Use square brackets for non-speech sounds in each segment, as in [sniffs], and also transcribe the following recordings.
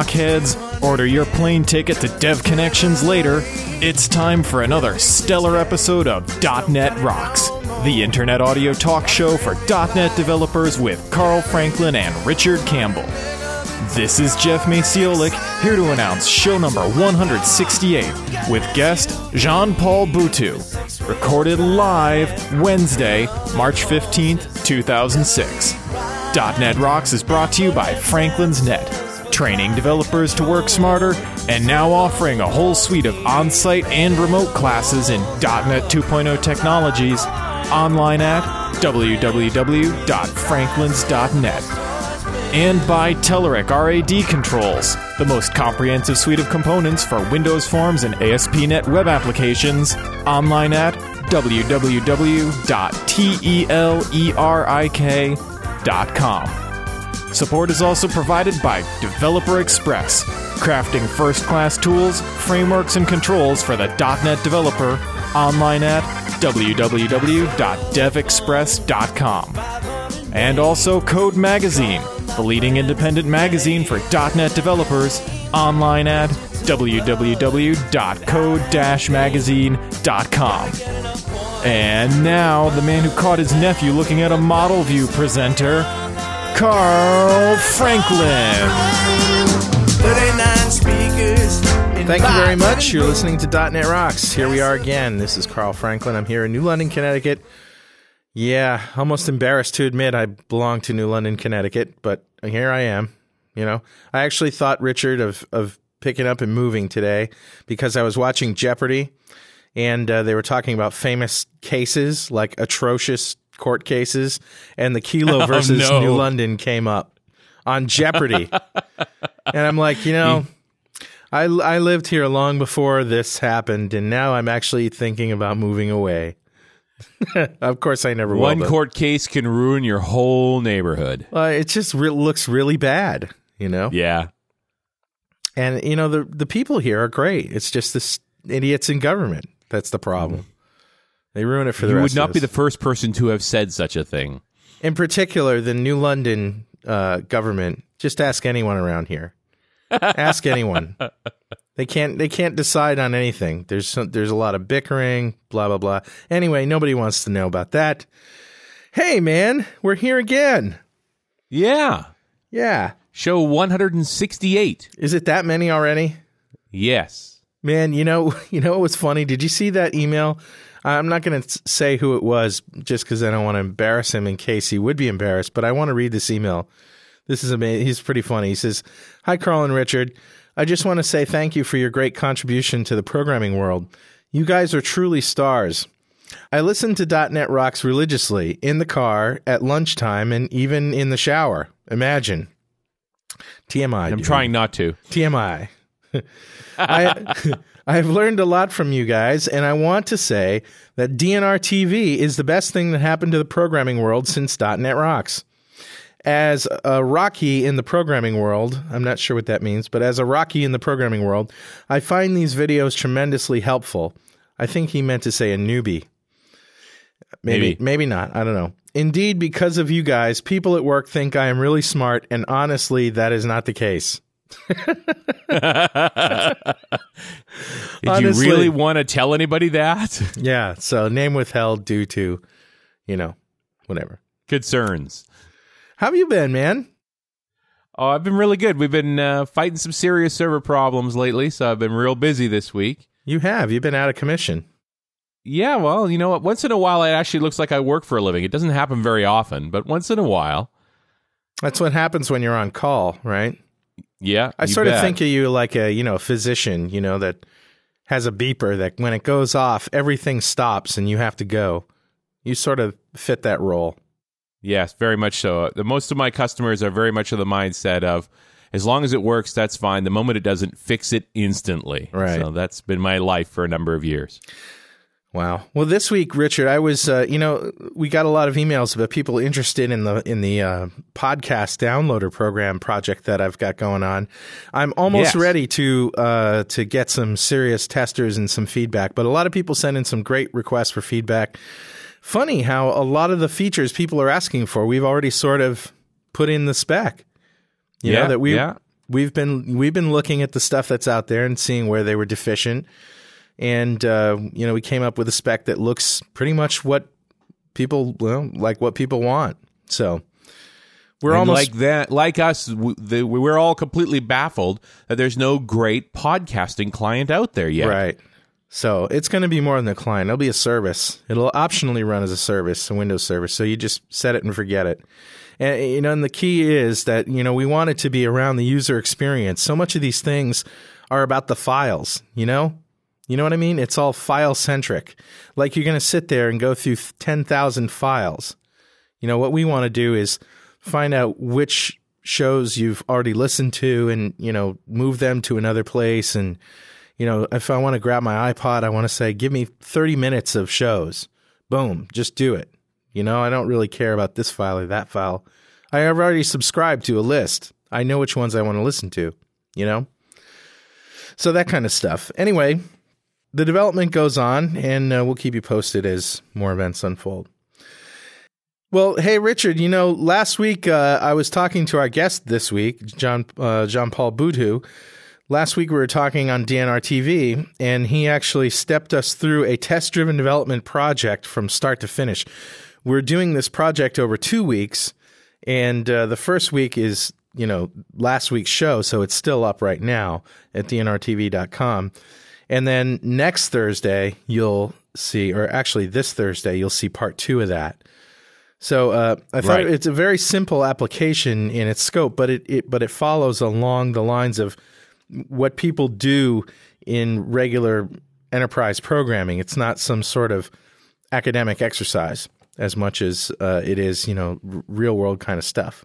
Hey, Rockheads, order your plane ticket to Dev Connections later. It's time for another stellar episode of .NET Rocks, the internet audio talk show for .NET developers with Carl Franklin and Richard Campbell. This is Jeff Maciolik, here to announce show number 168 with guest Jean-Paul Boodhoo, recorded live Wednesday, March 15th, 2006. .NET Rocks is brought to you by Franklin's Net, training developers to work smarter, and now offering a whole suite of on-site and remote classes in .NET 2.0 technologies online at www.franklins.net. And by Telerik RAD Controls, the most comprehensive suite of components for Windows Forms and ASP.NET web applications online at www.telerik.com. Support is also provided by Developer Express, crafting first class tools, frameworks, and controls for the .NET developer online at www.devexpress.com. And also Code Magazine, the leading independent magazine for .NET developers online at www.code-magazine.com. And now, the man who caught his nephew looking at a model view presenter, Carl Franklin. 39 speakers. and Thank you very much. You're listening to .NET Rocks. Here we are again. This is Carl Franklin. I'm here in New London, Connecticut. Yeah, almost embarrassed to admit I belong to New London, Connecticut, but here I am. You know, I actually thought Richard of of picking up and moving today because I was watching Jeopardy, and uh, they were talking about famous cases like atrocious court cases, and the Kelo [laughs] versus no. New London came up on Jeopardy, [laughs] and I'm like, you know. I, I lived here long before this happened, and now I'm actually thinking about moving away. [laughs] of course, I never One will. court case can ruin your whole neighborhood. Uh, it just re- looks really bad, you know. Yeah. And you know the the people here are great. It's just this idiots in government that's the problem. They ruin it for the You would not of be the first person to have said such a thing. in particular the New London uh, government. Just ask anyone around here. [laughs] ask anyone. They can't. They can't decide on anything. There's some, there's a lot of bickering. Blah blah blah. Anyway, nobody wants to know about that. Hey man, we're here again. Yeah. Yeah. Show 168. Is it that many already? Yes. Man, you know, [laughs] you know what was funny? Did you see that email? I'm not going to say who it was just because I don't want to embarrass him in case he would be embarrassed, but I want to read this email. This is amazing. He's pretty funny. He says, Hi, Carl and Richard. I just want to say thank you for your great contribution to the programming world. You guys are truly stars. I listen to .NET Rocks religiously in the car, at lunchtime, and even in the shower. Imagine. TMI. I'm dude. trying not to. TMI. I [laughs] I've learned a lot from you guys, and I want to say that DNR TV is the best thing that happened to the programming world since .NET Rocks. As a Rocky in the programming world, I'm not sure what that means, but as a Rocky in the programming world, I find these videos tremendously helpful. I think he meant to say a newbie. Maybe, Maybe. maybe not. I don't know. Indeed, because of you guys, people at work think I am really smart, and honestly, that is not the case. Did Honestly. you really want to tell anybody that? [laughs] Yeah, so name withheld due to, you know, whatever. Concerns. How have you been, man? Oh, I've been really good. We've been uh, fighting some serious server problems lately, so I've been real busy this week. You have. You've been out of commission. Yeah, well, you know what? Once in a while, it actually looks like I work for a living. It doesn't happen very often, but once in a while, That's what happens when you're on call, right? Yeah, I sort of think of you like a you know a physician, you know that has a beeper that when it goes off, everything stops and you have to go. You sort of fit that role. Yes, very much so. The most of my customers are very much of the mindset of as long as it works, that's fine. The moment it doesn't, fix it instantly. Right. So that's been my life for a number of years. Wow. Well, this week, Richard, I was, uh, you know, we got a lot of emails about people interested in the in the uh, podcast downloader program project that I've got going on. I'm almost Yes. ready to uh, to get some serious testers and some feedback, but a lot of people send in some great requests for feedback. Funny how a lot of the features people are asking for, we've already sort of put in the spec. You Yeah, know that we yeah. we've been we've been looking at the stuff that's out there and seeing where they were deficient and uh, you know we came up with a spec that looks pretty much what people well like what people want. So we're And almost like that, like us, the, we're all completely baffled that there's no great podcasting client out there yet. right. So it's going to be more than a client. It'll be a service. It'll optionally run as a service a windows service. So you just set it and forget it. And you know and the key is that you know we want it to be around the user experience. So much of these things are about the files you know You know what I mean? It's all file centric. Like you're going to sit there and go through 10,000 files. You know, what we want to do is find out which shows you've already listened to and, you know, move them to another place. And, you know, if I want to grab my iPod, I want to say, give me 30 minutes of shows. Boom, just do it. You know, I don't really care about this file or that file. I have already subscribed to a list. I know which ones I want to listen to, you know? So that kind of stuff. Anyway, the development goes on, and uh, we'll keep you posted as more events unfold. Well, hey Richard, you know, last week uh, I was talking to our guest this week, John uh, John Paul Boodhoo. Last week we were talking on DNR TV, and he actually stepped us through a test-driven development project from start to finish. We're doing this project over two weeks, and uh, the first week is you know last week's show, so it's still up right now at dnrtv.com. And then next Thursday, you'll see, or actually this Thursday, you'll see part two of that. So uh, I thought Right. it's a very simple application in its scope, but it, it but it follows along the lines of what people do in regular enterprise programming. It's not some sort of academic exercise as much as uh, it is, you know, r- real world kind of stuff.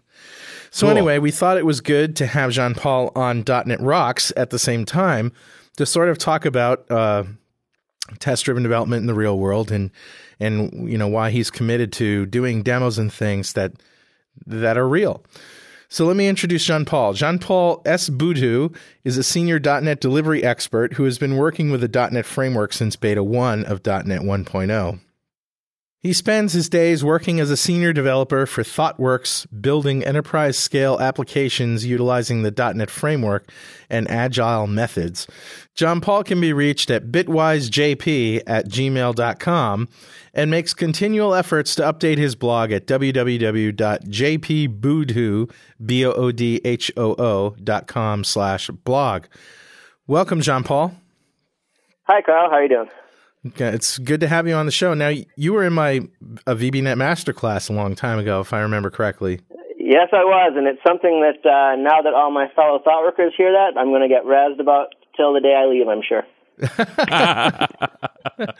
So Cool. anyway, we thought it was good to have Jean Paul on .NET Rocks at the same time to sort of talk about uh, test driven development in the real world and and you know why he's committed to doing demos and things that that are real. So let me introduce Jean Paul. Jean Paul S. Boodhoo is a senior .NET delivery expert who has been working with the .NET framework since beta 1 of .NET 1.0. He spends his days working as a senior developer for ThoughtWorks, building enterprise scale applications utilizing the .NET framework and agile methods. John Paul can be reached at bitwisejp at gmail.com and makes continual efforts to update his blog at www.jpboodhoo, B-O-O-D-H-O-O dot com slash blog. Welcome, John Paul. Hi, Kyle. How are you doing? Okay, It's good to have you on the show. Now, you were in my a VBNet masterclass a long time ago, if I remember correctly. Yes, I was, and it's something that uh, now that all my fellow thought workers hear that, I'm going to get razzed about till the day I leave. I'm sure. [laughs]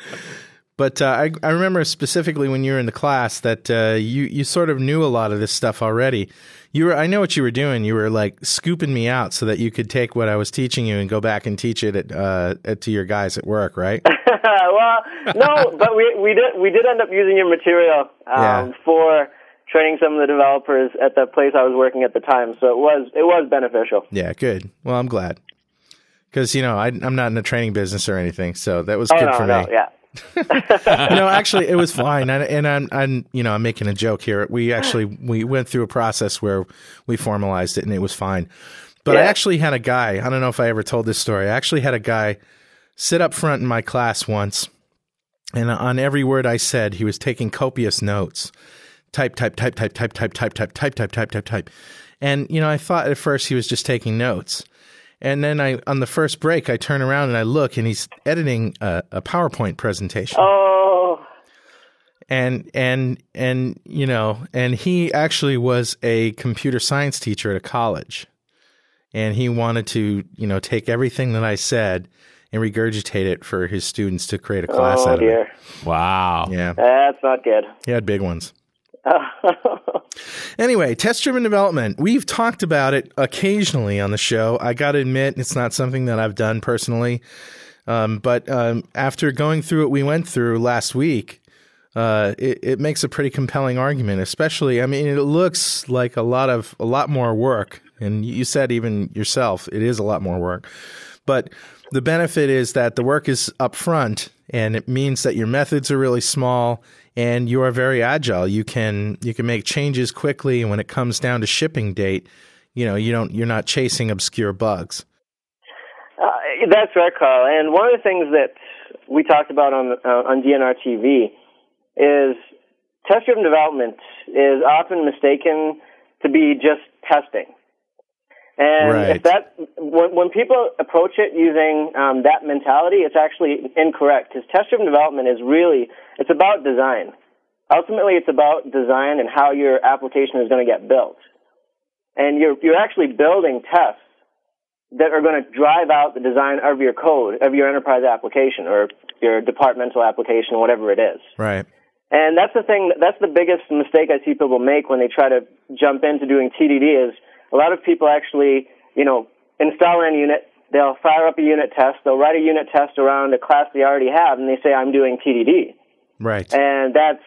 But uh, I, I remember specifically when you were in the class that uh, you you sort of knew a lot of this stuff already. You were I know what you were doing. You were like scooping me out so that you could take what I was teaching you and go back and teach it at, uh, at to your guys at work, right? [laughs] [laughs] well, no, but we we did we did end up using your material um, Yeah. for training some of the developers at the place I was working at the time. So it was it was beneficial. yeah, good. Well, I'm glad because you know I, I'm not in the training business or anything, so that was Oh good no, for no, me. yeah. [laughs] no, actually, it was fine, and, and I'm, I'm, you know, I'm making a joke here. We actually we went through a process where we formalized it, and it was fine. But I actually had a guy. I don't know if I ever told this story. I actually had a guy sit up front in my class once, and on every word I said, he was taking copious notes. Type, type, type, type, type, type, type, type, type, type, type, type, type. And you know, I thought at first he was just taking notes. And then I, on the first break, I turn around and I look, and he's editing a, a PowerPoint presentation. Oh, and and and you know, and he actually was a computer science teacher at a college, and he wanted to you know take everything that I said and regurgitate it for his students to create a class oh out dear, of it. Wow. Yeah, that's not good. he had big ones. [laughs] Anyway, test driven development. We've talked about it occasionally on the show. I got to admit, it's not something that I've done personally. Um, but um, after going through what we went through last week, uh, it, it makes a pretty compelling argument. Especially, I mean, it looks like a lot of a lot more work, and you said even yourself, it is a lot more work. But the benefit is that the work is upfront, and it means that your methods are really small, and you are very agile. You can you can make changes quickly, and when it comes down to shipping date, you know you don't you're not chasing obscure bugs. Uh, that's right, Carl. And one of the things that we talked about on uh, on DNR TV is test-driven development is often mistaken to be just testing. And Right. if that when, when people approach it using um, that mentality, it's actually incorrect. Because test-driven development is really it's about design. Ultimately, it's about design and how your application is going to get built. And you're you're actually building tests that are going to drive out the design of your code, of your enterprise application or your departmental application, whatever it is. Right. And that's the thing, that's the biggest mistake I see people make when they try to jump into doing TDD is a lot of people actually, you know, install NUnit, they'll fire up a unit test, they'll write a unit test around a class they already have, and they say, I'm doing TDD. Right. And that's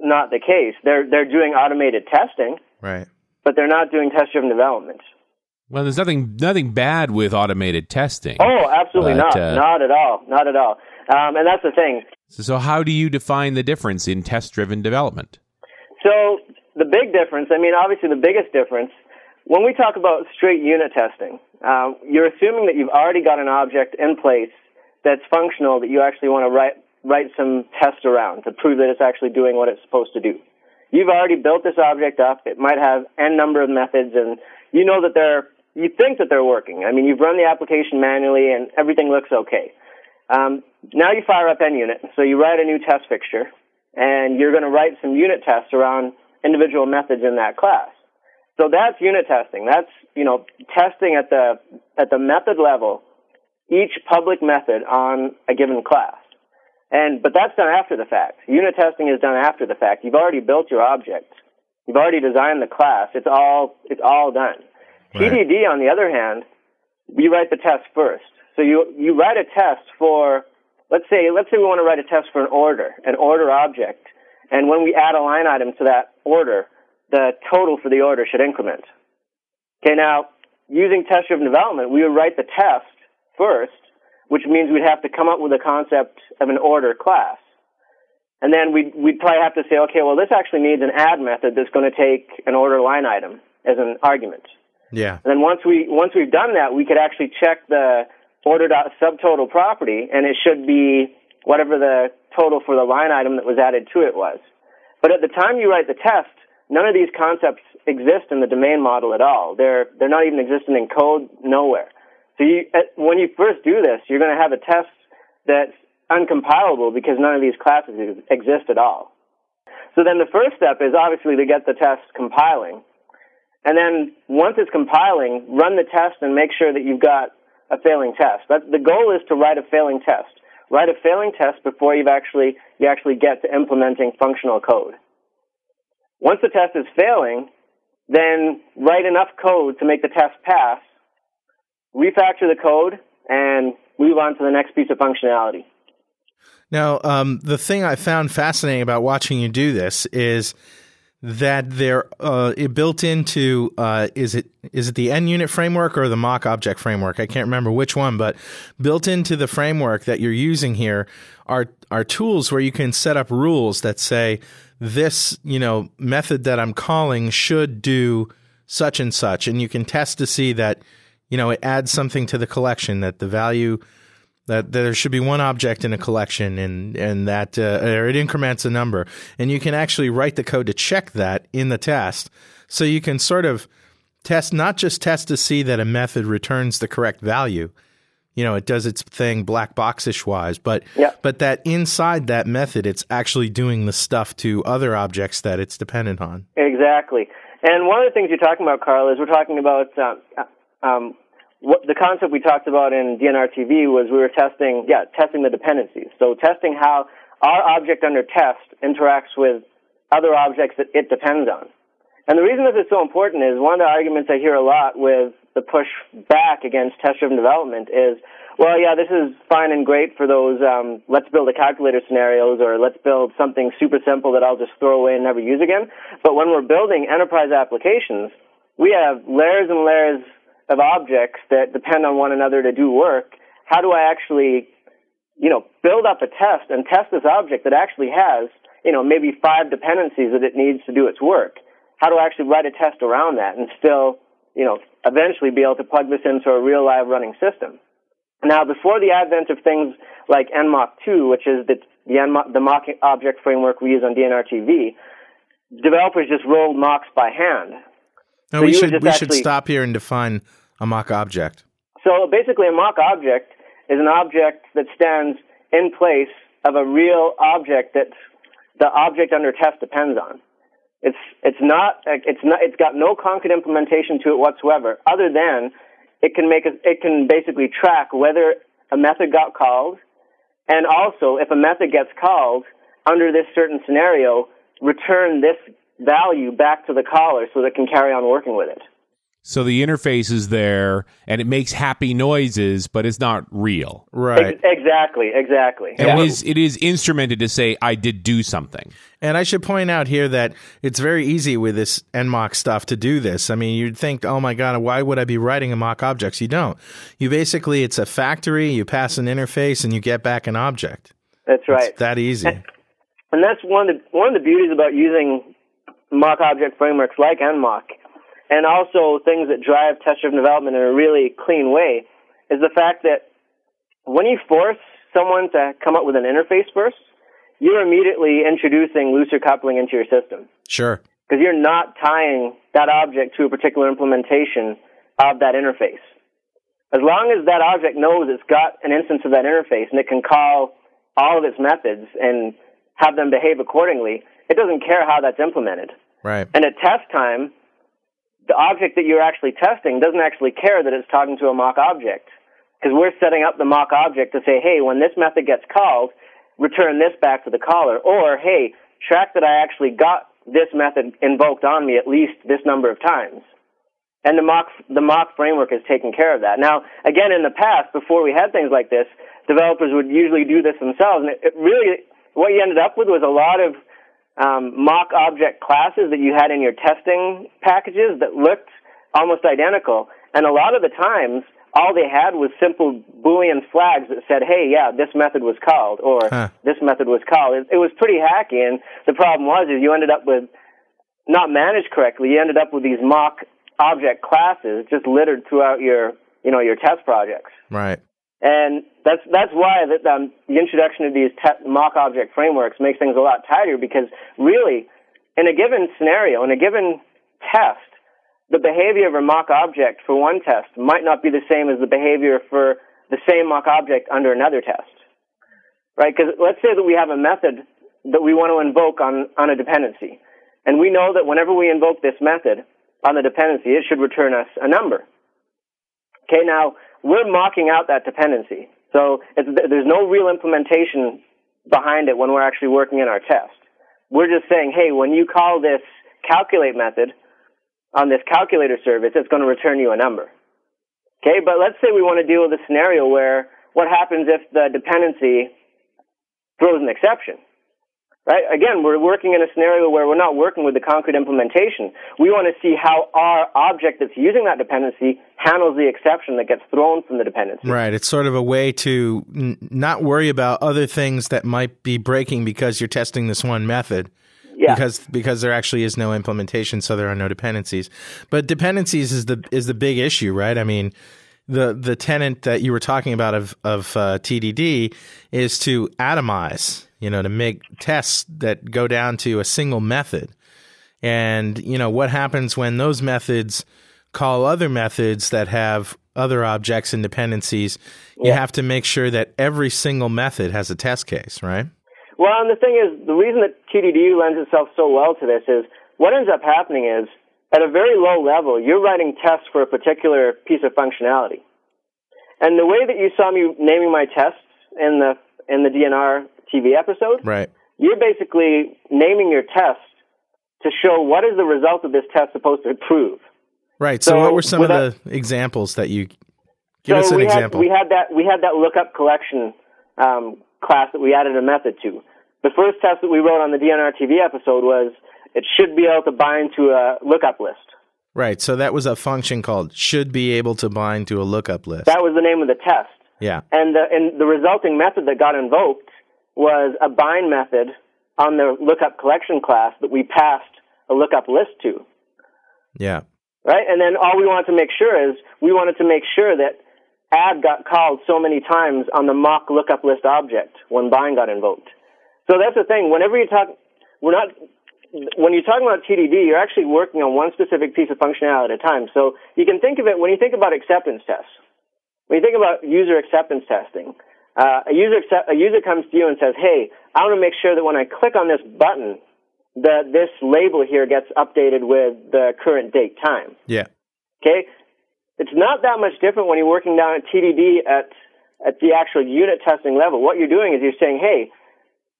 not the case. They're, they're doing automated testing, Right. but they're not doing test-driven development. Well, there's nothing nothing bad with automated testing. Oh, absolutely But, not. uh, not at all. Not at all. Um, and that's the thing. So, so how do you define the difference in test-driven development? So the big difference, I mean, obviously the biggest difference, when we talk about straight unit testing, um, you're assuming that you've already got an object in place that's functional that you actually want to write write some tests around to prove that it's actually doing what it's supposed to do. You've already built this object up. It might have n number of methods, and you know that they're you think that they're working. I mean, you've run the application manually, and everything looks okay. Um, now you fire up NUnit, so you write a new test fixture, and you're going to write some unit tests around individual methods in that class. So that's unit testing. That's you know testing at the at the method level each public method on a given class. And but that's done after the fact. Unit testing is done after the fact. You've already built your object. You've already designed the class. It's all it's all done. Right. TDD, on the other hand, we write the test first. So you you write a test for let's say let's say we want to write a test for an order, an order object, and when we add a line item to that order, the total for the order should increment. Okay, now using test driven development, we would write the test first, which means we'd have to come up with a concept of an order class. And then we'd, we'd probably have to say, okay, well, this actually needs an add method that's going to take an order line item as an argument. Yeah. And then once we once we've done that, we could actually check the order dot subtotal property, and it should be whatever the total for the line item that was added to it was. But at the time you write the test, none of these concepts exist in the domain model at all. They're they're not even existing in code nowhere. So you, uh, when you first do this, you're going to have a test that's uncompilable because none of these classes exist at all. So then the first step is obviously to get the test compiling. And then once it's compiling, run the test and make sure that you've got a failing test. The goal is to write a failing test. Write a failing test before you've actually, you actually get to implementing functional code. Once the test is failing, then write enough code to make the test pass, refactor the code, and move on to the next piece of functionality. Now, um, the thing I found fascinating about watching you do this is that they're uh, it built into uh, is it is it the NUnit framework or the mock object framework? I can't remember which one, but built into the framework that you're using here are are tools where you can set up rules that say this you know method that I'm calling should do such and such, and you can test to see that you know it adds something to the collection that the value that there should be one object in a collection and and that uh, or it increments a number. And you can actually write the code to check that in the test. So you can sort of test not just test to see that a method returns the correct value you know, it does its thing black boxish wise, but Yeah. but that inside that method, it's actually doing the stuff to other objects that it's dependent on. Exactly. And one of the things you're talking about, Carl, is we're talking about um, um, what the concept we talked about in DNR TV was we were testing, yeah, testing the dependencies. So testing how our object under test interacts with other objects that it depends on. And the reason this is so important is one of the arguments I hear a lot with the push back against test-driven development is, well, yeah, this is fine and great for those um, let's build a calculator scenarios or let's build something super simple that I'll just throw away and never use again. But when we're building enterprise applications, we have layers and layers of objects that depend on one another to do work. How do I actually, you know, build up a test and test this object that actually has, you know, maybe five dependencies that it needs to do its work? How do I actually write a test around that and still, you know, eventually be able to plug this into a real live running system? Now, before the advent of things like NMock2, which is the, the, NMock, the mock object framework we use on DNR TV, developers just rolled mocks by hand. No, So we should we should stop here and define a mock object. So basically, a mock object is an object that stands in place of a real object that the object under test depends on. It's it's not it's not it's got no concrete implementation to it whatsoever, other than it can make a, it can basically track whether a method got called, and also if a method gets called under this certain scenario, return this value back to the caller so that it can carry on working with it. So the interface is there and it makes happy noises, but it's not real. Right. Exactly, exactly. And Yeah. it is it is instrumented to say I did do something. And I should point out here that it's very easy with this NMock stuff to do this. I mean, you'd think, oh my God, why would I be writing a mock objects? You don't. You basically, it's a factory, you pass an interface, and you get back an object. That's right. It's that easy. And that's one of the one of the beauties about using mock object frameworks like NMock, and also things that drive test-driven development in a really clean way, is the fact that when you force someone to come up with an interface first, you're immediately introducing looser coupling into your system Sure. because you're not tying that object to a particular implementation of that interface. As long as that object knows it's got an instance of that interface and it can call all of its methods and have them behave accordingly, it doesn't care how that's implemented. Right. And at test time, the object that you're actually testing doesn't actually care that it's talking to a mock object. Because we're setting up the mock object to say, hey, when this method gets called, return this back to the caller. Or, hey, track that I actually got this method invoked on me at least this number of times. And the mock, the mock framework is taking care of that. Now, again, in the past, before we had things like this, developers would usually do this themselves. And it, it really, what you ended up with was a lot of um, mock object classes that you had in your testing packages that looked almost identical. And a lot of the times, all they had was simple Boolean flags that said, hey, yeah, this method was called, or Huh. this method was called. It, it was pretty hacky, and the problem was is you ended up with not managed correctly. You ended up with these mock object classes just littered throughout your, you know, your test projects. Right. And that's that's why um, the introduction of these te- mock object frameworks makes things a lot tighter because really, in a given scenario, in a given test, the behavior of a mock object for one test might not be the same as the behavior for the same mock object under another test, right? Because let's say that we have a method that we want to invoke on on a dependency, and we know that whenever we invoke this method on the dependency, it should return us a number. Okay, now we're mocking out that dependency. So there's no real implementation behind it when we're actually working in our test. We're just saying, hey, when you call this calculate method on this calculator service, it's going to return you a number. Okay, but let's say we want to deal with a scenario where what happens if the dependency throws an exception? Right? Again, we're working in a scenario where we're not working with the concrete implementation. We want to see how our object that's using that dependency handles the exception that gets thrown from the dependency. Right. It's sort of a way to n- not worry about other things that might be breaking because you're testing this one method. Yeah. Because because there actually is no implementation, so there are no dependencies. But dependencies is the is the big issue, right? I mean, the the tenant that you were talking about of of uh, TDD is to atomize, you know, to make tests that go down to a single method. And you know what happens when those methods call other methods that have other objects and dependencies, you have to make sure that every single method has a test case, right? Well, and the thing is, the reason that TDD lends itself so well to this is what ends up happening is at a very low level, you're writing tests for a particular piece of functionality. And the way that you saw me naming my tests in the in the DNR TV episode, Right. you're basically naming your test to show what is the result of this test supposed to prove. Right. So, So, what were some of the examples that you give us an we example? Had, we had that we had that lookup collection um, class that we added a method to. The first test that we wrote on the DNR TV episode was it should be able to bind to a lookup list. right. So that was a function called should be able to bind to a lookup list. That was the name of the test. yeah. And the, and the resulting method that got invoked was a bind method on the lookup collection class that we passed a lookup list to. Yeah. right? And then all we wanted to make sure is we wanted to make sure that add got called so many times on the mock lookup list object when bind got invoked. So that's the thing. Whenever you talk, we're not. When you're talking about TDD, you're actually working on one specific piece of functionality at a time. So you can think of it when you think about acceptance tests. When you think about user acceptance testing, uh, a user accept, a user comes to you and says, "Hey, I want to make sure that when I click on this button, that this label here gets updated with the current date time." Yeah. Okay? It's not that much different when you're working down at TDD at, at the actual unit testing level. What you're doing is you're saying, hey,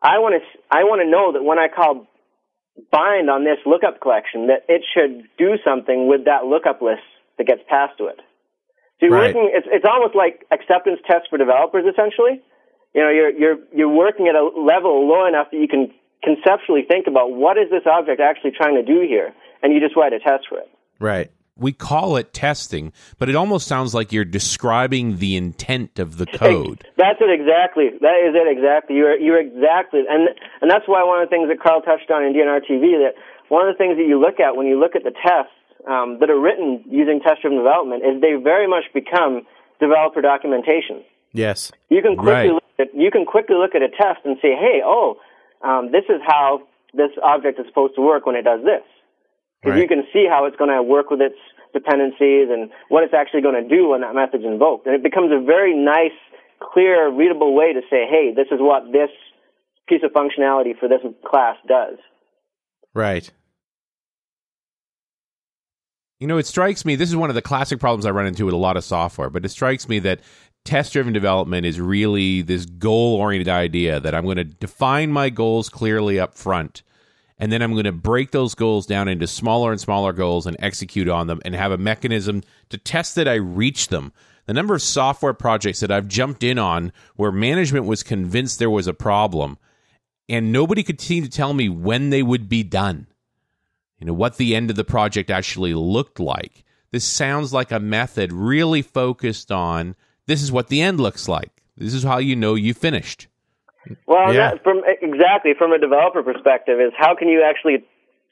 I want to, I want to know that when I call bind on this lookup collection, that it should do something with that lookup list that gets passed to it. So you're Right. working, it's, it's almost like acceptance tests for developers essentially. You know, you're, you're, you're working at a level low enough that you can conceptually think about what is this object actually trying to do here, and you just write a test for it. Right. We call it testing, but it almost sounds like you're describing the intent of the code. That's it exactly. That is it exactly. You're you're exactly, and and that's why one of the things that Carl touched on in DNR TV that one of the things that you look at when you look at the tests um, that are written using test-driven development is they very much become developer documentation. Yes. You can quickly Right. look at, you can quickly look at a test and say, hey, oh, um, this is how this object is supposed to work when it does this. Because you can see how it's going to work with its dependencies and what it's actually going to do when that method's invoked. And it becomes a very nice, clear, readable way to say, hey, this is what this piece of functionality for this class does. Right. You know, it strikes me, this is one of the classic problems I run into with a lot of software, but it strikes me that test driven development is really this goal oriented idea that I'm going to define my goals clearly up front. And then I'm going to break those goals down into smaller and smaller goals and execute on them and have a mechanism to test that I reach them. The number of software projects that I've jumped in on where management was convinced there was a problem and nobody could seem to tell me when they would be done you know what the end of the project actually looked like this sounds like a method really focused on this is what the end looks like this is how you know you finished Well, Yeah. that, from exactly from a developer perspective, is how can you actually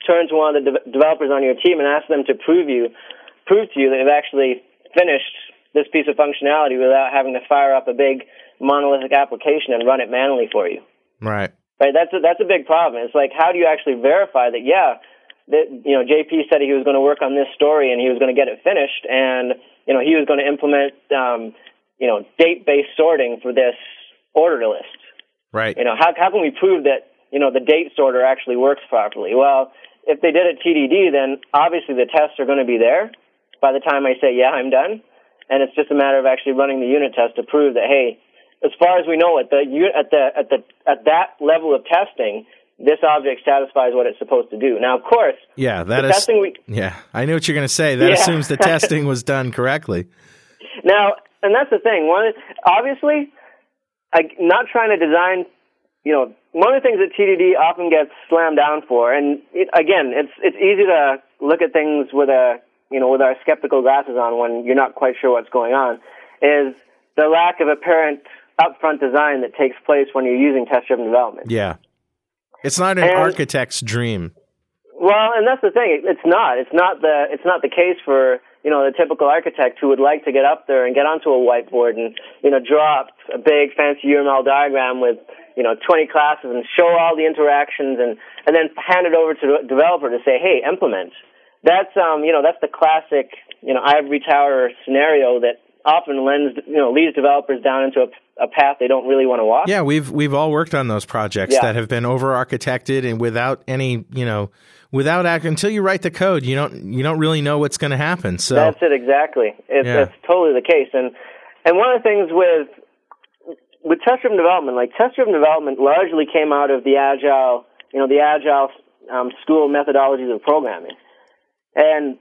turn to one of the de- developers on your team and ask them to prove you, prove to you that they've actually finished this piece of functionality without having to fire up a big monolithic application and run it manually for you. Right. Right? That's a, that's a big problem. It's like how do you actually verify that? Yeah, that you know JP said he was going to work on this story and he was going to get it finished, and you know he was going to implement um, you know date based sorting for this order list. Right. You know, how how can we prove that you know the date sorter actually works properly? Well, if they did it TDD, then obviously the tests are going to be there by the time I say yeah I'm done, and it's just a matter of actually running the unit test to prove that hey, as far as we know at the at the at the at that level of testing, this object satisfies what it's supposed to do. Now, of course, Yeah, that the is. testing we Yeah, I know what you're going to say. That Yeah. assumes the [laughs] testing was done correctly. Now, and that's the thing. One, obviously, I, not trying to design. You know, one of the things that TDD often gets slammed down for, and it, again, it's it's easy to look at things with a you know with our skeptical glasses on when you're not quite sure what's going on, is the lack of apparent upfront design that takes place when you're using test-driven development. Yeah. It's not an And- architect's dream. Well, and that's the thing. It's not. It's not the. It's not the case for you know the typical architect who would like to get up there and get onto a whiteboard and you know draw up a big fancy UML diagram with you know 20 classes and show all the interactions and and then hand it over to the developer to say, hey, implement. That's um you know that's the classic you know ivory tower scenario that often lends you know leads developers down into a, a path they don't really want to walk. Yeah, we've we've all worked on those projects Yeah. that have been over architected and without any, you know, without act until you write the code, you don't you don't really know what's going to happen. So That's it exactly. It's, Yeah. That's totally the case. And and one of the things with with test driven development, like test driven development, largely came out of the agile, you know, the agile um, school methodologies of programming. And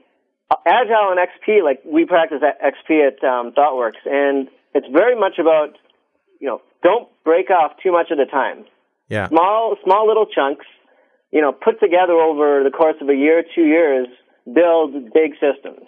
agile and XP, like we practice at XP at um, ThoughtWorks, and it's very much about, you know, don't break off too much at a time. yeah. Small, small little chunks, you know, put together over the course of a year, two years, build big systems.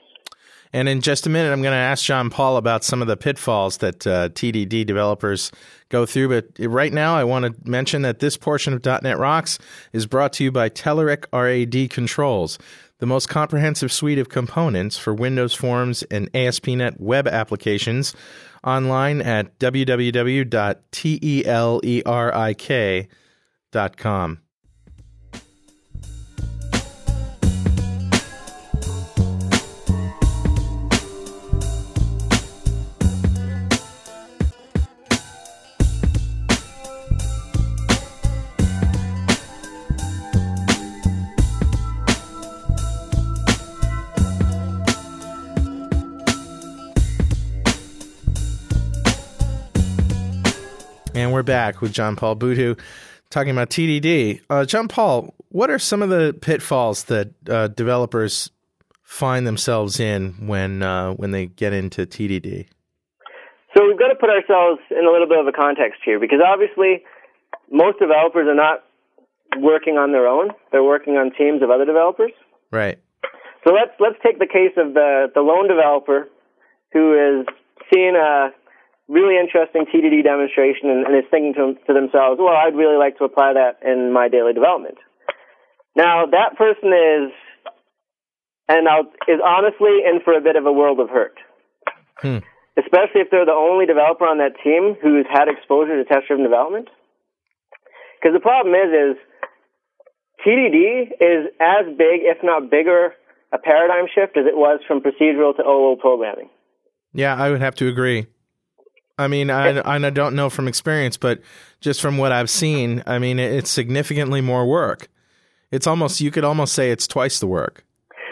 And in just a minute, I'm going to ask John Paul about some of the pitfalls that uh, TDD developers go through. But right now, I want to mention that this portion of .NET Rocks is brought to you by Telerik RAD Controls, the most comprehensive suite of components for Windows Forms and ASP.NET web applications. Online at www.telerik.com. we're back with John Paul Boodhoo talking about TDD. Uh, John Paul, what are some of the pitfalls that uh, developers find themselves in when uh, when they get into TDD? So we've got to put ourselves in a little bit of a context here because obviously most developers are not working on their own. They're working on teams of other developers. Right. So let's let's take the case of the the lone developer who is seeing a really interesting TDD demonstration and, and is thinking to, to themselves, well, I'd really like to apply that in my daily development. Now that person is and I'll, is honestly in for a bit of a world of hurt. Hmm. Especially if they're the only developer on that team who's had exposure to test-driven development. Because the problem is, is TDD is as big, if not bigger, a paradigm shift as it was from procedural to OO programming. Yeah, I would have to agree. I mean, I, and I don't know from experience, but just from what I've seen, I mean, it's significantly more work. It's almost you could almost say it's twice the work.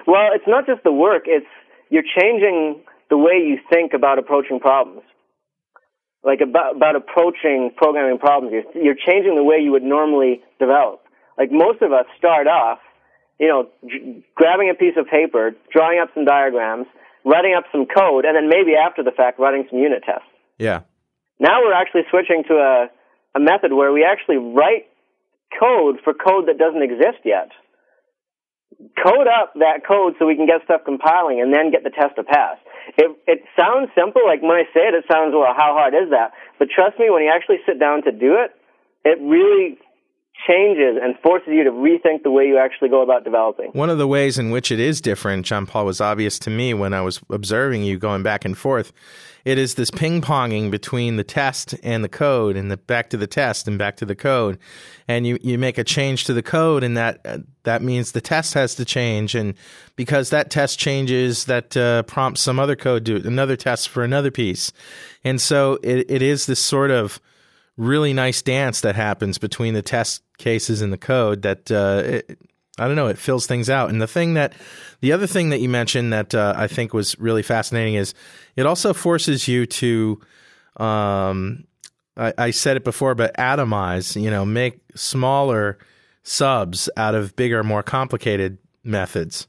Well, it's not just the work; it's you're changing the way you think about approaching problems, like about about approaching programming problems. You're, you're changing the way you would normally develop. Like most of us start off, you know, j- grabbing a piece of paper, drawing up some diagrams, writing up some code, and then maybe after the fact, writing some unit tests. Yeah. Now we're actually switching to a, a method where we actually write code for code that doesn't exist yet. Code up that code so we can get stuff compiling and then get the test to pass. It, it sounds simple, like when I say it, it sounds, well, how hard is that? But trust me, when you actually sit down to do it, it really changes and forces you to rethink the way you actually go about developing. One of the ways in which it is different, John Paul, was obvious to me when I was observing you going back and forth. It is this ping ponging between the test and the code, and the back to the test and back to the code. And you, you make a change to the code, and that uh, that means the test has to change. And because that test changes, that uh, prompts some other code to another test for another piece. And so it, it is this sort of really nice dance that happens between the test cases and the code that uh, it, I don't know it fills things out. And the thing that the other thing that you mentioned that uh, I think was really fascinating is it also forces you to um, I, I said it before, but atomize. You know, make smaller subs out of bigger, more complicated methods.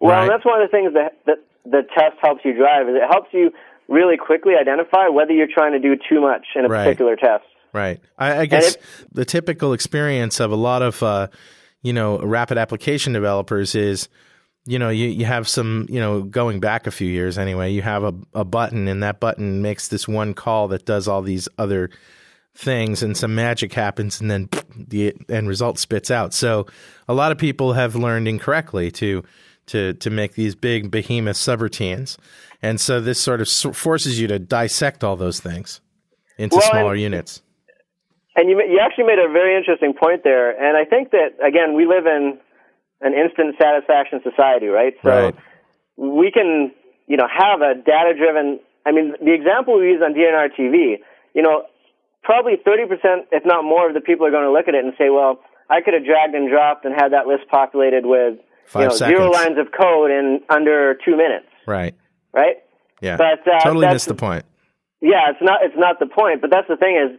Well, Right. that's one of the things that, that the test helps you drive is it helps you really quickly identify whether you're trying to do too much in a Right. particular test. Right. I, I guess it- the typical experience of a lot of, uh, you know, rapid application developers is, you know, you, you have some, you know, going back a few years anyway, you have a, a button and that button makes this one call that does all these other things and some magic happens and then [sniffs] the end result spits out. So a lot of people have learned incorrectly to, to, to make these big behemoth subroutines. And so this sort of forces you to dissect all those things into Well, and- smaller units. And you, you actually made a very interesting point there. And I think that again, we live in an instant satisfaction society, right? So Right. we can, you know, have a data-driven I mean, the example we use on DNR TV, you know, probably 30%, if not more, of the people are going to look at it and say, well, I could have dragged and dropped and had that list populated with Five you know, zero lines of code in under two minutes, Right. Right? Yeah. But, uh, totally missed the point. Yeah, it's not it's not the point, but that's the thing is,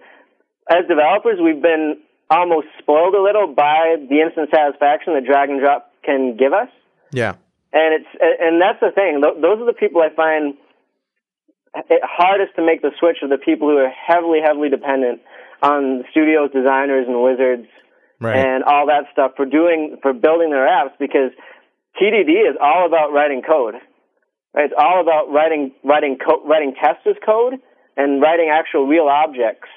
as developers, we've been almost spoiled a little by the instant satisfaction that drag and drop can give us, Yeah. and it's and that's the thing. Those are the people I find it hardest to make the switch are the people who are heavily heavily dependent on studios, designers, and wizards Right. and all that stuff for doing for building their apps because TDD is all about writing code. It's all about writing writing co- writing test as code and writing actual real objects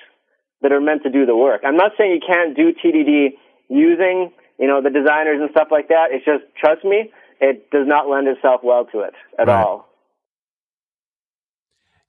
that are meant to do the work. I'm not saying you can't do TDD using you know the designers and stuff like that. It's just trust me, it does not lend itself well to it at Right. all.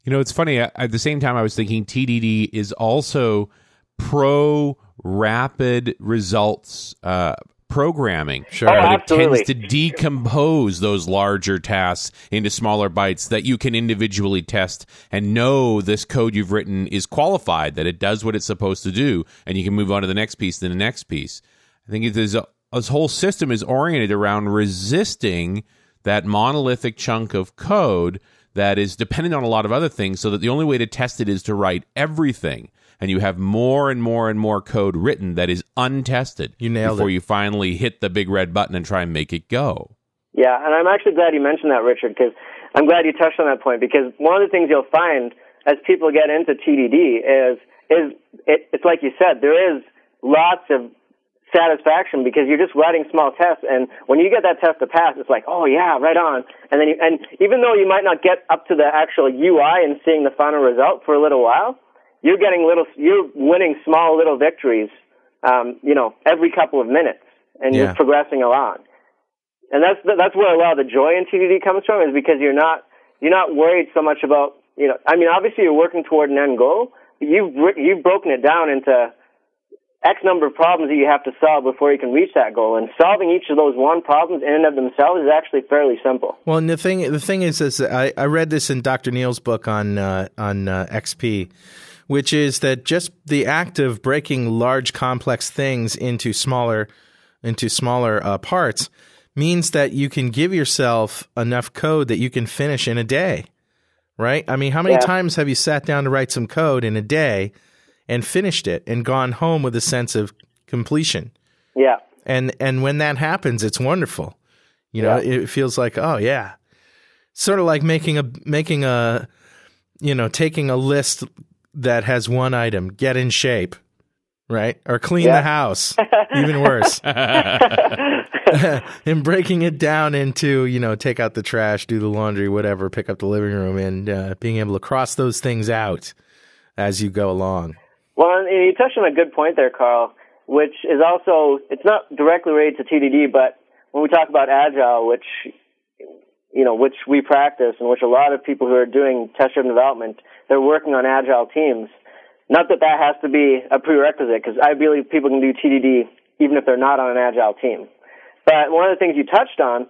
You know, it's funny. At at the same time, I was thinking TDD is also pro rapid results uh, programming. Oh, sure. Oh, But it tends to decompose those larger tasks into smaller bites that you can individually test and know this code you've written is qualified, that it does what it's supposed to do, and you can move on to the next piece, then the next piece. I think is a, this whole system is oriented around resisting that monolithic chunk of code that is dependent on a lot of other things so that the only way to test it is to write everything and you have more and more and more code written that is untested You nailed before it. you finally hit the big red button and try and make it go Yeah, and I'm actually glad you mentioned that, Richard, because I'm glad you touched on that point. Because one of the things you'll find as people get into TDD is is it, it's like you said, there is lots of satisfaction because you're just writing small tests, and when you get that test to pass, it's like, oh yeah, right on. And then you, and even though you might not get up to the actual UI and seeing the final result for a little while, you're getting little, you're winning small little victories, um, you know, every couple of minutes, and Yeah. you're progressing along and that's that's where a lot of the joy in TDD comes from is because you're not you're not worried so much about you know I mean obviously you're working toward an end goal but you've you've broken it down into X number of problems that you have to solve before you can reach that goal and solving each of those one problems in and of themselves is actually fairly simple. Well, and the thing the thing is, is I, I read this in Dr. Neil's book on uh, on uh, XP, which is that just the act of breaking large complex things into smaller into smaller uh, parts means that you can give yourself enough code that you can finish in a day. Right? I mean, how many Yeah. times have you sat down to write some code in a day and finished it and gone home with a sense of completion? Yeah. and and when that happens it's wonderful you know Yeah. it feels like oh yeah sort of like making a making a you know taking a list that has one item get in shape right? Or clean Yeah. the house [laughs] even worse. [laughs] [laughs] And breaking it down into you know take out the trash do the laundry whatever pick up the living room and uh, being able to cross those things out as you go along. Well, you touched on a good point there, Carl, which is also, it's not directly related to TDD, but when we talk about Agile, which, you know, which we practice and which a lot of people who are doing test-driven development, they're working on Agile teams. Not that that has to be a prerequisite, because I believe people can do TDD even if they're not on an Agile team. But one of the things you touched on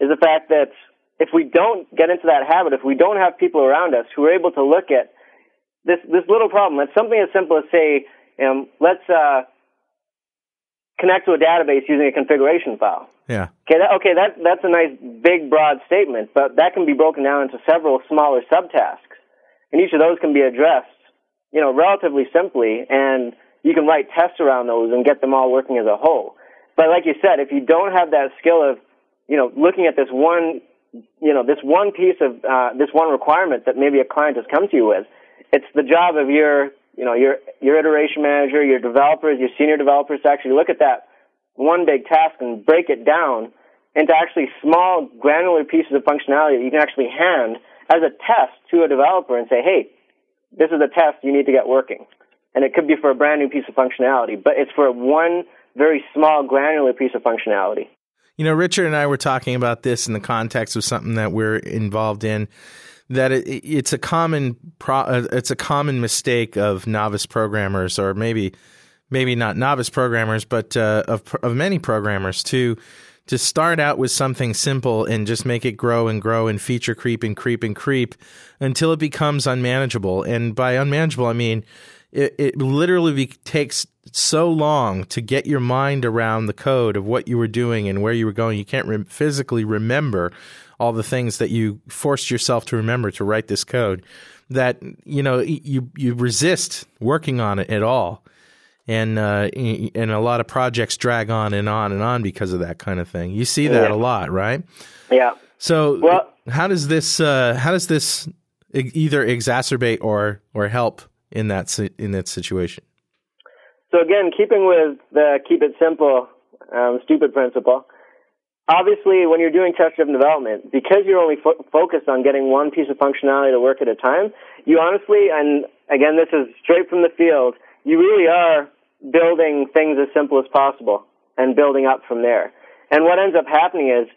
is the fact that if we don't get into that habit, if we don't have people around us who are able to look at this this little problem. It's something as simple as say, um, let's uh, connect to a database using a configuration file. yeah Okay, that, okay, that that's a nice big broad statement, but that can be broken down into several smaller subtasks, and each of those can be addressed, you know, relatively simply, and you can write tests around those and get them all working as a whole. But like you said, if you don't have that skill of, you know, looking at this one, you know, this one piece of uh, this one requirement that maybe a client has come to you with, it's the job of your, you know, your your iteration manager, your developers, your senior developers to actually look at that one big task and break it down into actually small granular pieces of functionality that you can actually hand as a test to a developer and say, hey, this is a test you need to get working. And it could be for a brand new piece of functionality, but it's for one very small granular piece of functionality. You know, Richard and I were talking about this in the context of something that we're involved in. That it, it's a common pro, uh, it's a common mistake of novice programmers, or maybe maybe not novice programmers, but uh, of of many programmers to to start out with something simple and just make it grow and grow and feature creep and creep and creep until it becomes unmanageable. And by unmanageable, I mean it, it literally be, takes so long to get your mind around the code of what you were doing and where you were going. You can't re- physically remember all the things that you forced yourself to remember to write this code that you know you you resist working on it at all and uh, and a lot of projects drag on and on and on because of that kind of thing. You see that Yeah. a lot, right? Yeah. So, Well- how does this uh, how does this either exacerbate or or help in that in that situation? So again, keeping with the keep it simple, um, stupid principle. Obviously, when you're doing test-driven development, because you're only fo- focused on getting one piece of functionality to work at a time, you honestly, and again, this is straight from the field, you really are building things as simple as possible and building up from there. And what ends up happening is,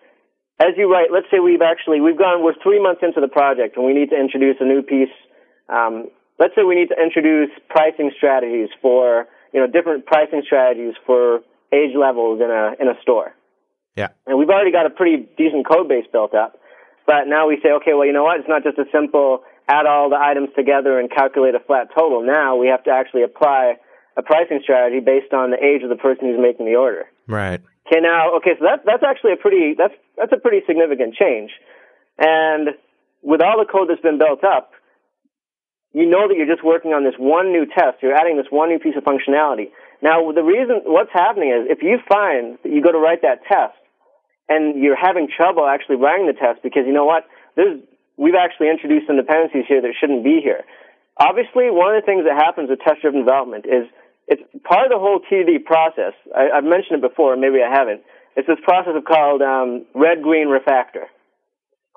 as you write, let's say we've actually we've gone we're three months into the project and we need to introduce a new piece. Um, let's say we need to introduce pricing strategies for you know different pricing strategies for age levels in a in a store. Yeah. And we've already got a pretty decent code base built up. But now we say, okay, well, you know what? It's not just a simple add all the items together and calculate a flat total. Now we have to actually apply a pricing strategy based on the age of the person who's making the order. Right. Okay, now, okay, so that's that's actually a pretty that's that's a pretty significant change, and with all the code that's been built up, you know that you're just working on this one new test. You're adding this one new piece of functionality. Now, the reason what's happening is if you find that you go to write that test and you're having trouble actually writing the test because you know what, there's we've actually introduced some dependencies here that shouldn't be here. Obviously, one of the things that happens with test-driven development is it's part of the whole TDD process. I, I've mentioned it before, maybe I haven't. It's this process called um, red-green refactor.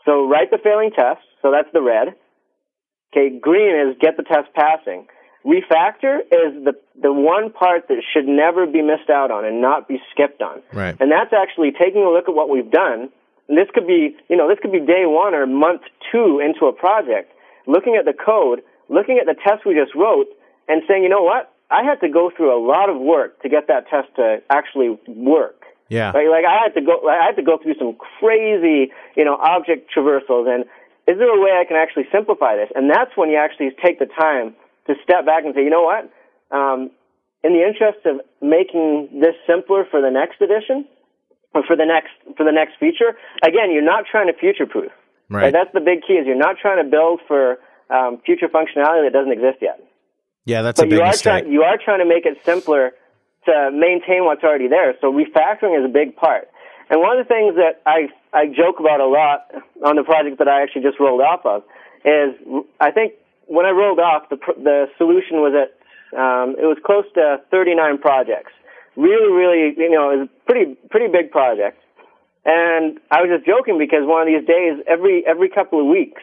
So write the failing test, so that's the red. Okay, green is get the test passing. Refactor is the the one part that should never be missed out on and not be skipped on. Right. And that's actually taking a look at what we've done. And this could be, you know, this could be day one or month two into a project, looking at the code, looking at the test we just wrote, and saying, you know what? I had to go through a lot of work to get that test to actually work. Yeah. Right? Like I had to go, I had to go through some crazy, you know, object traversals. And is there a way I can actually simplify this? And that's when you actually take the time to step back and say, you know what? Um, in the interest of making this simpler for the next edition for the next for the next feature, again, you're not trying to future proof. Right. That's the big key is you're not trying to build for um, future functionality that doesn't exist yet. Yeah, that's But a big you are mistake. trying you are trying to make it simpler to maintain what's already there. So refactoring is a big part. And one of the things that I I joke about a lot on the project that I actually just rolled off of is I think when I rolled off the the solution was at um, it was close to 39 projects. Really, really, you know, it was a pretty pretty big project. And I was just joking because one of these days, every every couple of weeks,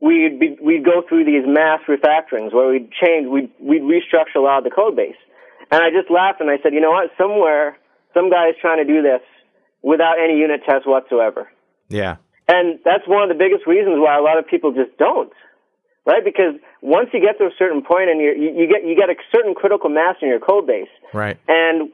we'd be, we'd go through these mass refactorings where we'd change, we'd, we'd restructure a lot of the code base. And I just laughed and I said, you know what? Somewhere, some guy is trying to do this without any unit tests whatsoever. yeah. And that's one of the biggest reasons why a lot of people just don't. Right? Because once you get to a certain point and you're, you, you get, you get a certain critical mass in your code base Right. and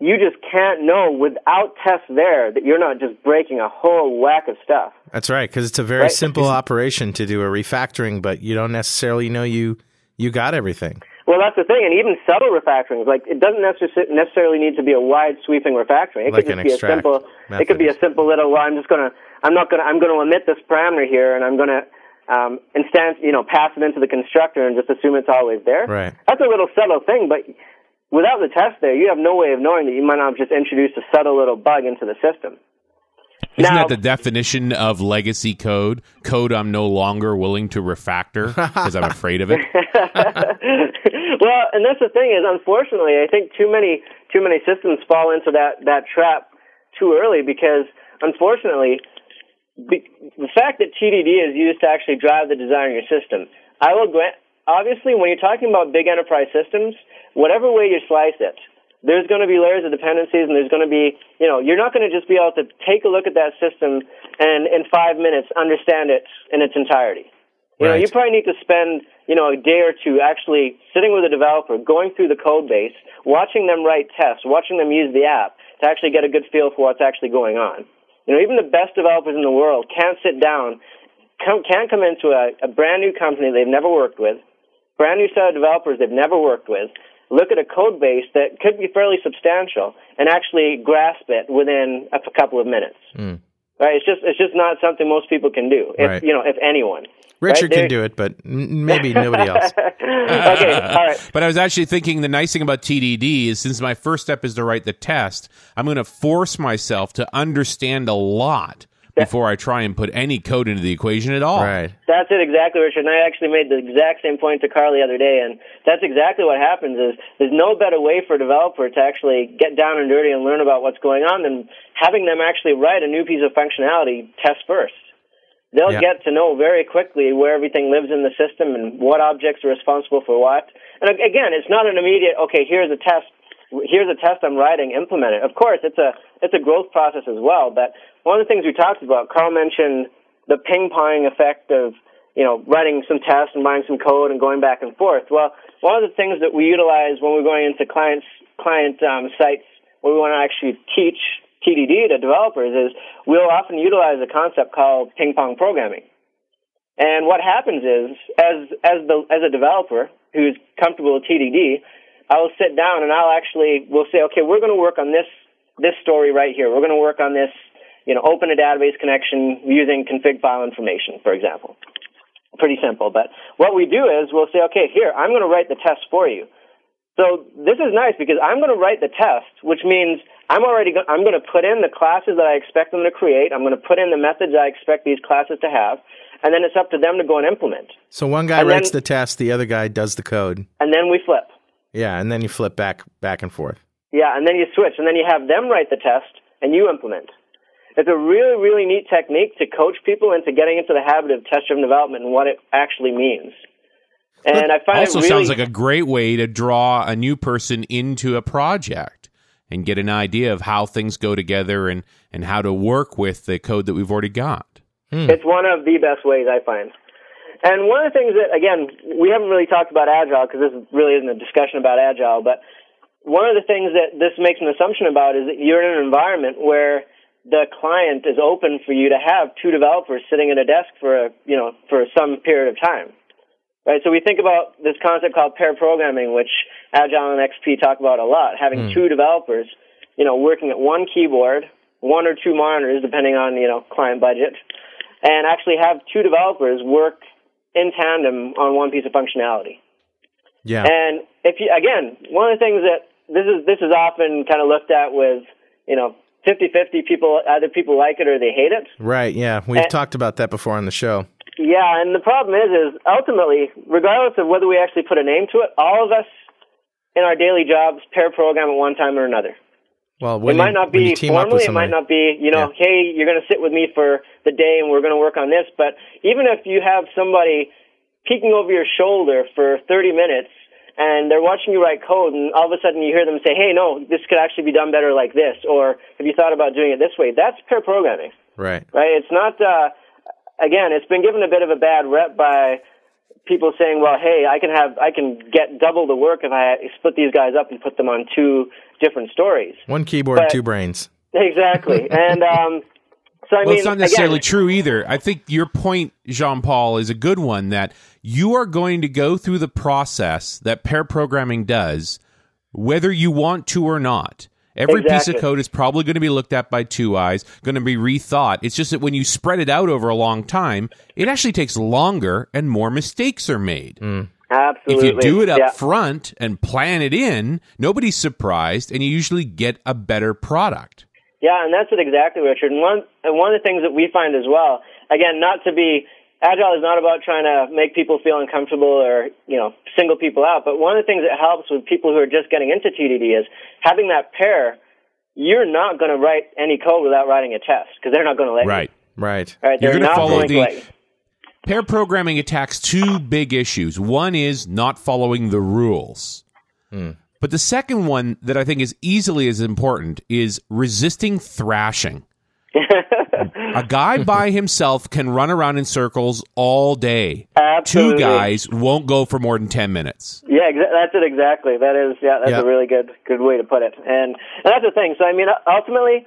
you just can't know without tests there that you're not just breaking a whole whack of stuff. That's right, because it's a very Right. simple operation to do a refactoring, but you don't necessarily know you you got everything. Well, that's the thing, and even subtle refactorings, like it doesn't necess- necessarily need to be a wide sweeping refactoring. It Like could an just be a simple. It could be a simple little. Well, I'm just gonna. I'm not gonna. I'm gonna omit this parameter here, and I'm gonna um, instance, you know, pass it into the constructor and just assume it's always there. Right. That's a little subtle thing, but without the test there, you have no way of knowing that you might not have just introduced a subtle little bug into the system. Isn't Now- that the definition of legacy code? Code I'm no longer willing to refactor because I'm afraid of it. [laughs] well, and that's the thing is, unfortunately, I think too many too many systems fall into that that trap too early because, unfortunately, the fact that TDD is used to actually drive the design of your system, I will grant. Obviously, when you're talking about big enterprise systems, whatever way you slice it, there's going to be layers of dependencies, and there's going to be, you know, you're not going to just be able to take a look at that system and in five minutes understand it in its entirety. You know, you probably need to spend, you know, a day or two actually sitting with a developer, going through the code base, watching them write tests, watching them use the app to actually get a good feel for what's actually going on. You know, even the best developers in the world can't sit down, can't come into a, a brand new company they've never worked with, brand new set of developers they've never worked with, look at a code base that could be fairly substantial, and actually grasp it within a couple of minutes. Mm. Right? It's just it's just not something most people can do. If, Right. You know, if anyone. Richard Right? can do it, but maybe nobody else. [laughs] okay, all right. But I was actually thinking the nice thing about TDD is since my first step is to write the test, I'm going to force myself to understand a lot before I try and put any code into the equation at all. Right. That's it exactly, Richard. And I actually made the exact same point to Carl the other day, and that's exactly what happens. Is there's no better way for a developer to actually get down and dirty and learn about what's going on than having them actually write a new piece of functionality test first. They'll Yeah. get to know very quickly where everything lives in the system and what objects are responsible for what. And again, it's not an immediate okay. Here's a test. Here's a test I'm writing. Implement it. Of course, it's a it's a growth process as well. But one of the things we talked about, Carl mentioned the ping pong effect of you know writing some tests and writing some code and going back and forth. Well, one of the things that we utilize when we're going into clients client um, sites where we want to actually teach TDD to developers is we'll often utilize a concept called ping pong programming. And what happens is, as as the as a developer who's comfortable with TDD, I will sit down and I'll actually we'll say, okay, we're going to work on this this story right here. We're going to work on this, you know, open a database connection using config file information, for example. Pretty simple. But what we do is we'll say, okay, here I'm going to write the test for you. So this is nice because I'm going to write the test, which means I'm already go- I'm going to put in the classes that I expect them to create. I'm going to put in the methods I expect these classes to have, and then it's up to them to go and implement. So one guy And writes then- the test, the other guy does the code. And then we flip. Yeah, and then you flip back back and forth. Yeah, and then you switch, and then you have them write the test, and you implement. It's a really, really neat technique to coach people into getting into the habit of test-driven development and what it actually means. And I find Also it really sounds like a great way to draw a new person into a project and get an idea of how things go together and, and how to work with the code that we've already got. Hmm. It's one of the best ways I find. And one of the things that, again, we haven't really talked about Agile because this really isn't a discussion about Agile, but one of the things that this makes an assumption about is that you're in an environment where the client is open for you to have two developers sitting at a desk for a, you know, for some period of time. Right, so we think about this concept called pair programming, which Agile and XP talk about a lot, having hmm. two developers, you know, working at one keyboard, one or two monitors, depending on, you know, client budget, and actually have two developers work in tandem on one piece of functionality. Yeah. And if you, again, one of the things that this is, this is often kind of looked at with, you know, 50-50 people, either people like it or they hate it. right, yeah. We've Uh, talked about that before on the show. Yeah, and the problem is, is ultimately, regardless of whether we actually put a name to it, all of us in our daily jobs pair program at one time or another. Well, It might you, not be formally, it might not be, you know, hey, you're going to sit with me for the day and we're going to work on this. But even if you have somebody peeking over your shoulder for 30 minutes and they're watching you write code and all of a sudden you hear them say, hey, no, this could actually be done better like this, or have you thought about doing it this way? That's pair programming right. right? It's not. Uh, again, it's been given a bit of a bad rep by people saying, "Well, hey, I can have, I can get double the work if I split these guys up and put them on two different stories." One keyboard, But- two brains. [laughs] Exactly, and um, so I Well, mean, it's not necessarily again, true either. I think your point, Jean Paul, is a good one that you are going to go through the process that pair programming does, whether you want to or not. Every piece of code is probably going to be looked at by two eyes, going to be rethought. It's just that when you spread it out over a long time, it actually takes longer and more mistakes are made. Absolutely. If you do it up yeah. front and plan it in, nobody's surprised, and you usually get a better product. Yeah, and that's it exactly, Richard. And one and one of the things that we find as well, again, not to be agile is not about trying to make people feel uncomfortable or you know single people out, but one of the things that helps with people who are just getting into TDD is having that pair. You're not going to write any code without writing a test because they're not going to let Right. Right. you. Right? You're not follow going the- to let you. Pair programming attacks two big issues. One is not following the rules. Hmm. But the second one that I think is easily as important is resisting thrashing. [laughs] A guy by himself can run around in circles all day. Absolutely. Two guys won't go for more than 10 minutes. Yeah, exa- that's it exactly. That is, yeah, that's Yeah. a really good good way to put it. And, and that's the thing. So I mean, ultimately,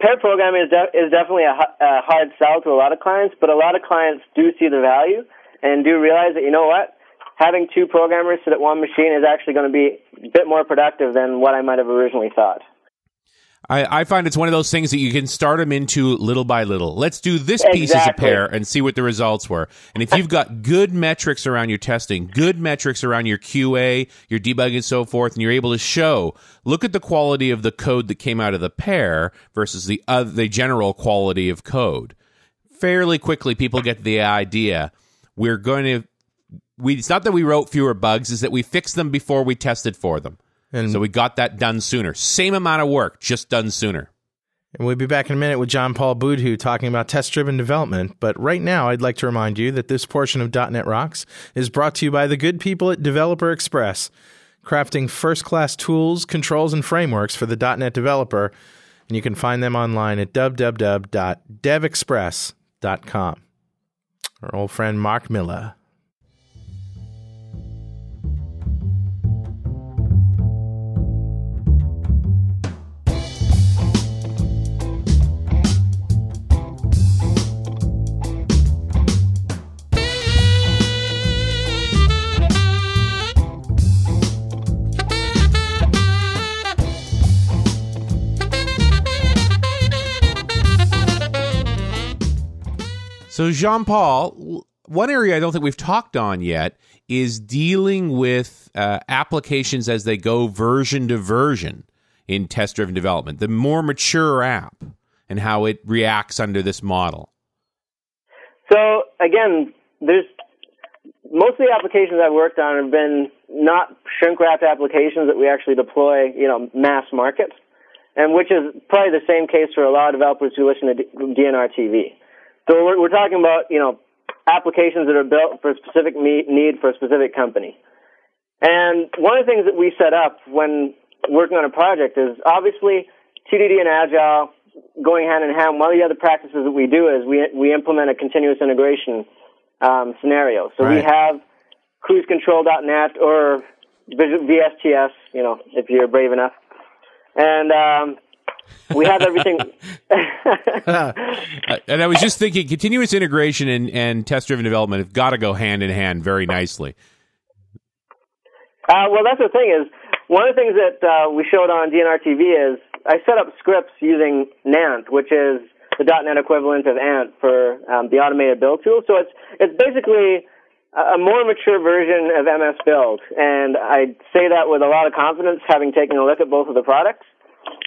pair programming is is definitely a, a hard sell to a lot of clients, but a lot of clients do see the value and do realize that you know what, having two programmers sit at one machine is actually going to be a bit more productive than what I might have originally thought. I, I find it's one of those things that you can start them into little by little. Let's do this piece as a pair and see what the results were. And if you've got good metrics around your testing, good metrics around your QA, your debugging and so forth, and you're able to show, look at the quality of the code that came out of the pair versus the uh, the general quality of code. Fairly quickly, people get the idea. We're going to we it's not that we wrote fewer bugs, is that we fixed them before we tested for them. And, So we got that done sooner. Same amount of work, just done sooner. and we'll be back in a minute with John Paul Boodhoo talking about test driven development. But right now, I'd like to remind you that this portion of .NET Rocks is brought to you by the good people at Developer Express, crafting first class tools, controls, and frameworks for the .NET developer. And you can find them online at www.devexpress.com. Our old friend Mark Miller. So, Jean Paul, one area I don't think we've talked on yet is dealing with uh, applications as they go version to version in test driven development, the more mature app and how it reacts under this model. So again, there's most of the applications I've worked on have been not shrink wrapped applications that we actually deploy, you know, mass market, and which is probably the same case for a lot of developers who listen to DNR TV. So we're, we're talking about, you know, applications that are built for a specific need for a specific company. And one of the things that we set up when working on a project is obviously TDD and Agile going hand in hand. One of the other practices that we do is we we implement a continuous integration um, scenario. So we Right. have cruisecontrol.net or VSTS, you know, if you're brave enough, and um, we have everything. [laughs] Uh, and I was just thinking, continuous integration and, and test driven development have got to go hand in hand very nicely. Uh, well, that's the thing is one of the things that uh, we showed on DNR TV is I set up scripts using NAnt, which is the .NET equivalent of Ant for um, the automated build tool. So it's it's basically a a more mature version of MS Build, and I say that with a lot of confidence, having taken a look at both of the products.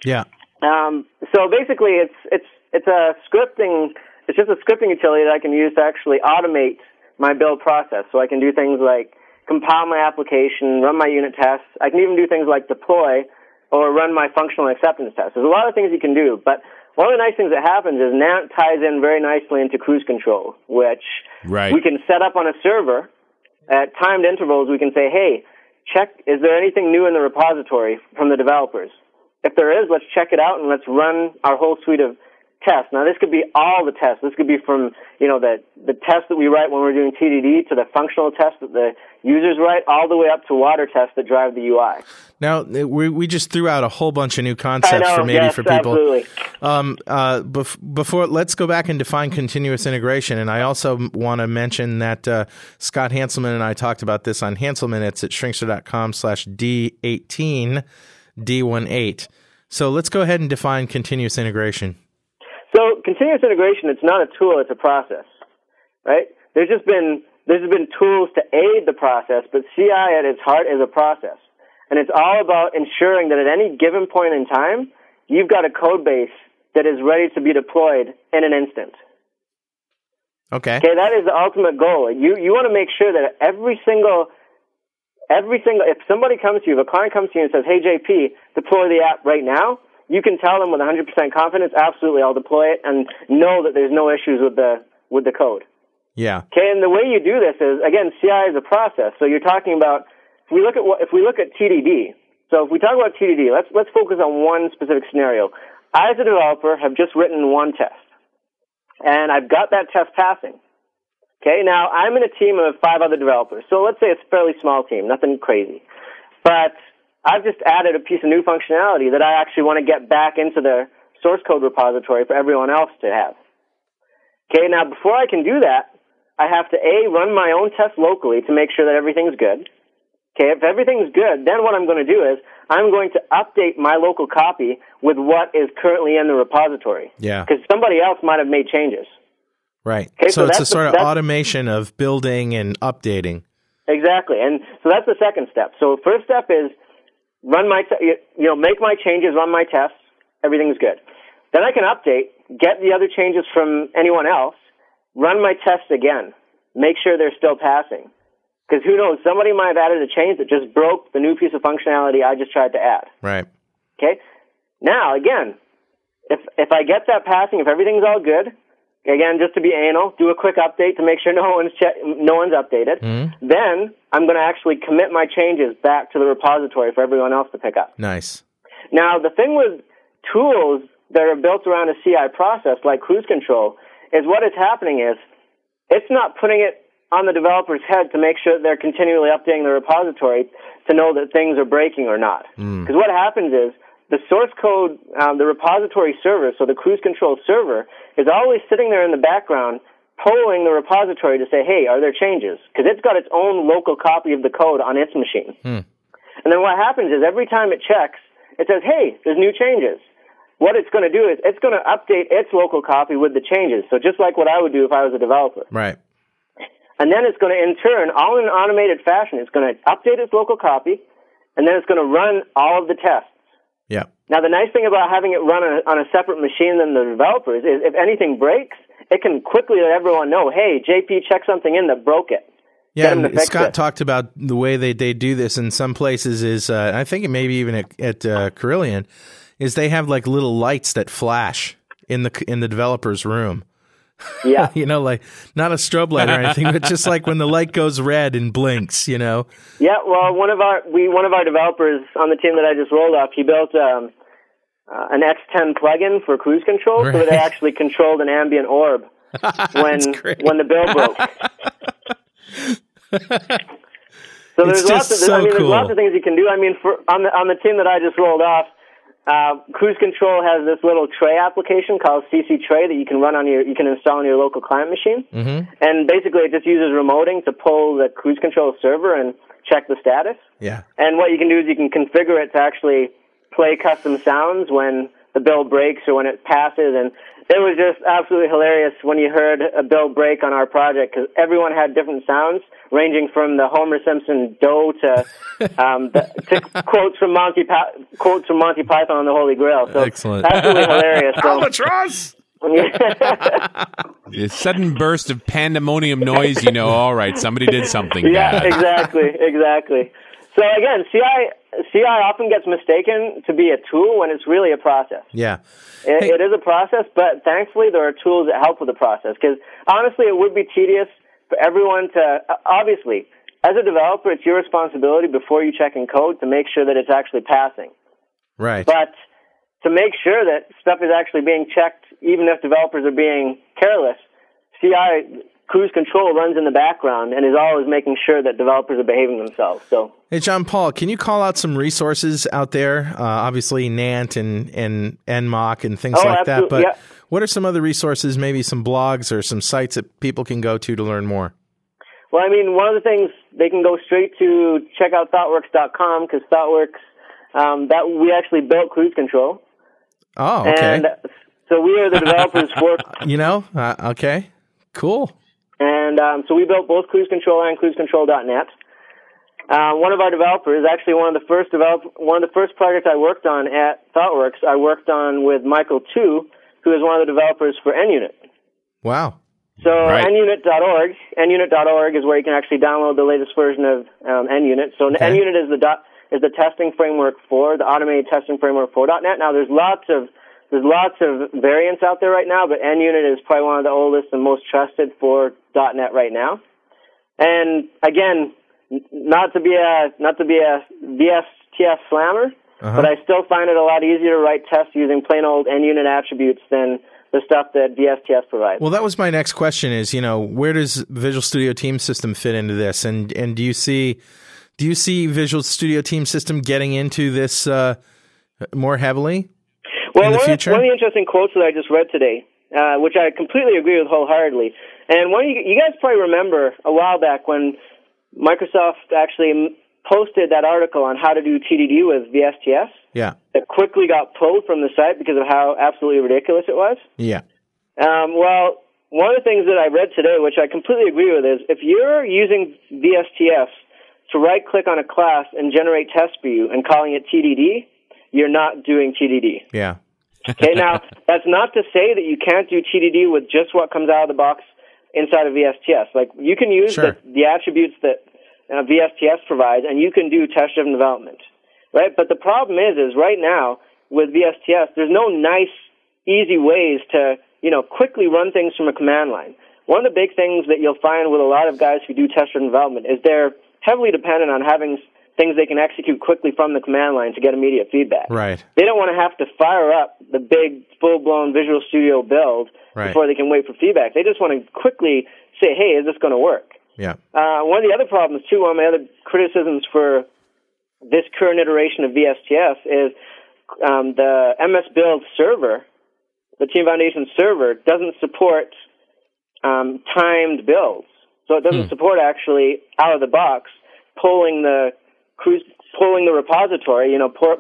Yeah. Um, so basically, it's it's it's a scripting. It's just a scripting utility that I can use to actually automate my build process. So I can do things like compile my application, run my unit tests. I can even do things like deploy or run my functional acceptance tests. There's a lot of things you can do, but one of the nice things that happens is NAnt ties in very nicely into cruise control, which Right. we can set up on a server at timed intervals. We can say, hey, check, is there anything new in the repository from the developers? If there is, let's check it out and let's run our whole suite of tests. Now, this could be all the tests. This could be from, you know, the, the tests that we write when we're doing TDD to the functional tests that the users write, all the way up to Watir tests that drive the UI. Now we we just threw out a whole bunch of new concepts know, for maybe yes, for people. absolutely. Um, uh, bef- before let's go back and define continuous integration, and I also want to mention that uh, Scott Hanselman and I talked about this on Hanselminutes. It's at shrinkster.com slash d18 d18. So let's go ahead and define continuous integration. So continuous integration, it's not a tool, it's a process, right? There's just been, there's been tools to aid the process, but CI at its heart is a process. And it's all about ensuring that at any given point in time, you've got a code base that is ready to be deployed in an instant. Okay. Okay, that is the ultimate goal. You you want to make sure that every single every single if somebody comes to you, if a client comes to you and says, "Hey JP, deploy the app right now," you can tell them with 100% confidence, "Absolutely, I'll deploy it," and know that there's no issues with the with the code. Yeah. Okay, and the way you do this is again, CI is a process. So you're talking about if we look at what if we look at TDD. So if we talk about TDD, let's let's focus on one specific scenario. I, as a developer, have just written one test. and I've got that test passing. Okay, now I'm in a team of five other developers. So let's say it's a fairly small team, nothing crazy. But I've just added a piece of new functionality that I actually want to get back into the source code repository for everyone else to have. Okay, now before I can do that, I have to A, run my own test locally to make sure that everything's good. Okay, if everything's good, then what I'm going to do is I'm going to update my local copy with what is currently in the repository. Yeah. Because somebody else might have made changes. Right. Okay, so, so it's a sort of automation of building and updating. Exactly, and so that's the second step. So first step is run my, te- you you know, make my changes, run my tests, everything's good. Then I can update, get the other changes from anyone else, run my tests again, make sure they're still passing. Because who knows, somebody might have added a change that just broke the new piece of functionality I just tried to add. Right. Okay. Now again, if if I get that passing, if everything's all good, again just to be anal, do a quick update to make sure no [laughs] one's che- no one's updated. Then I'm going to actually commit my changes back to the repository for everyone else to pick up. Nice. Now the thing with tools that are built around a CI process like cruise control is what is happening is it's not putting it on the developer's head to make sure that they're continually updating the repository to know that things are breaking or not. Because what happens is the source code, um, the repository server, so the cruise control server, is always sitting there in the background polling the repository to say, hey, are there changes? Because it's got its own local copy of the code on its machine. Hmm. And then what happens is every time it checks, it says, hey, there's new changes. What it's going to do is it's going to update its local copy with the changes. So just like what I would do if I was a developer. Right. And then it's going to, in turn, all in an automated fashion, it's going to update its local copy, and then it's going to run all of the tests. Yeah. Now, the nice thing about having it run on a, on a separate machine than the developers is if anything breaks, it can quickly let everyone know, hey, JP checked something in that broke it. Yeah, Get 'em to and Scott it. talked about the way they, they do this in some places is uh, I think maybe even at, at uh, Corillian is they have like little lights that flash in the in the developer's room. Yeah. [laughs] You know, like not a strobe light or [laughs] anything, but just like when the light goes red and blinks. You know. Yeah, well, one of our we one of our developers on the team that I just rolled off, he built um, uh, an X10 plugin for cruise control, so that it actually controlled an ambient orb [laughs] when when the bill broke. so there's lots of I mean, there's cool. lots of things you can do. I mean, for on the on the team that I just rolled off. Uh, Cruise Control has this little tray application called CC Tray that you can run on your, you can install on your local client machine. Mm-hmm. And basically, it just uses remoting to pull the Cruise Control server and check the status. Yeah. And what you can do is you can configure it to actually play custom sounds when the bill breaks or when it passes. And it was just absolutely hilarious when you heard a bill break on our project because everyone had different sounds ranging from the Homer Simpson dough to, [laughs] um, the, to quotes from Monty pa- quotes from Monty Python on the Holy Grail. So Excellent. absolutely hilarious. [laughs] So, Albatross. [laughs] A sudden burst of pandemonium noise, you know, all right, somebody did something Yeah, bad. exactly, exactly. So again, CI CI often gets mistaken to be a tool when it's really a process. Yeah. It, Hey. it is a process, but thankfully there are tools that help with the process. Because honestly, it would be tedious for everyone to. Obviously, as a developer, it's your responsibility before you check in code to make sure that it's actually passing. Right. But to make sure that stuff is actually being checked, even if developers are being careless, CI cruise control runs in the background and is always making sure that developers are behaving themselves. So Hey, John Paul, can you call out some resources out there? Uh, obviously, NAnt and, and NMock and things Oh, like that. But yeah. what are some other resources, maybe some blogs or some sites that people can go to to learn more? Well, I mean, one of the things they can go straight to check out ThoughtWorks.com because ThoughtWorks, um, that we actually built Cruise Control, Oh, okay. and so we are the [laughs] developers for, you know, uh, okay. Cool. And um, so we built both Cruise Control and CruiseControl.net. Uh, one of our developers, actually one of the first develop, one of the first projects I worked on at ThoughtWorks, I worked on with Michael Two, who is one of the developers for NUnit. Wow. So Right. NUnit.org, NUnit.org is where you can actually download the latest version of um, NUnit. So Okay. NUnit is the dot, is the testing framework for the automated testing framework for .NET. Now there's lots of there's lots of variants out there right now, but NUnit is probably one of the oldest and most trusted for .NET right now. And again, not to be a not to be a VSTF slammer, Uh-huh. but I still find it a lot easier to write tests using plain old NUnit attributes than the stuff that VSTS provides. Well, that was my next question. Is you know where does Visual Studio Team System fit into this, and and do you see do you see Visual Studio Team System getting into this uh, more heavily well, in the one, future? Of, one of the interesting quotes that I just read today, uh, which I completely agree with wholeheartedly, and one you, you guys probably remember a while back when Microsoft actually posted that article on how to do TDD with VSTS. yeah, It quickly got pulled from the site because of how absolutely ridiculous it was. yeah, Um, well, one of the things that I read today, which I completely agree with, is if you're using VSTS to right click on a class and generate test view and calling it TDD, you're not doing TDD. yeah. Okay, now that's not to say that you can't do TDD with just what comes out of the box inside of VSTS. Like you can use Sure. the, the attributes that uh, VSTS provides, and you can do test-driven development, right? But the problem is, is right now with VSTS, there's no nice, easy ways to you know quickly run things from a command line. One of the big things that you'll find with a lot of guys who do test-driven development is they're heavily dependent on having things they can execute quickly from the command line to get immediate feedback. Right. They don't want to have to fire up the big full blown Visual Studio build Right. before they can wait for feedback. They just want to quickly say, "Hey, is this going to work?" Yeah. Uh, one of the other problems too, one of my other criticisms for this current iteration of VSTS is um, the MS Build server, the Team Foundation server, doesn't support um, timed builds. So it doesn't support actually out of the box pulling the cruise, pulling the repository, you know, pour,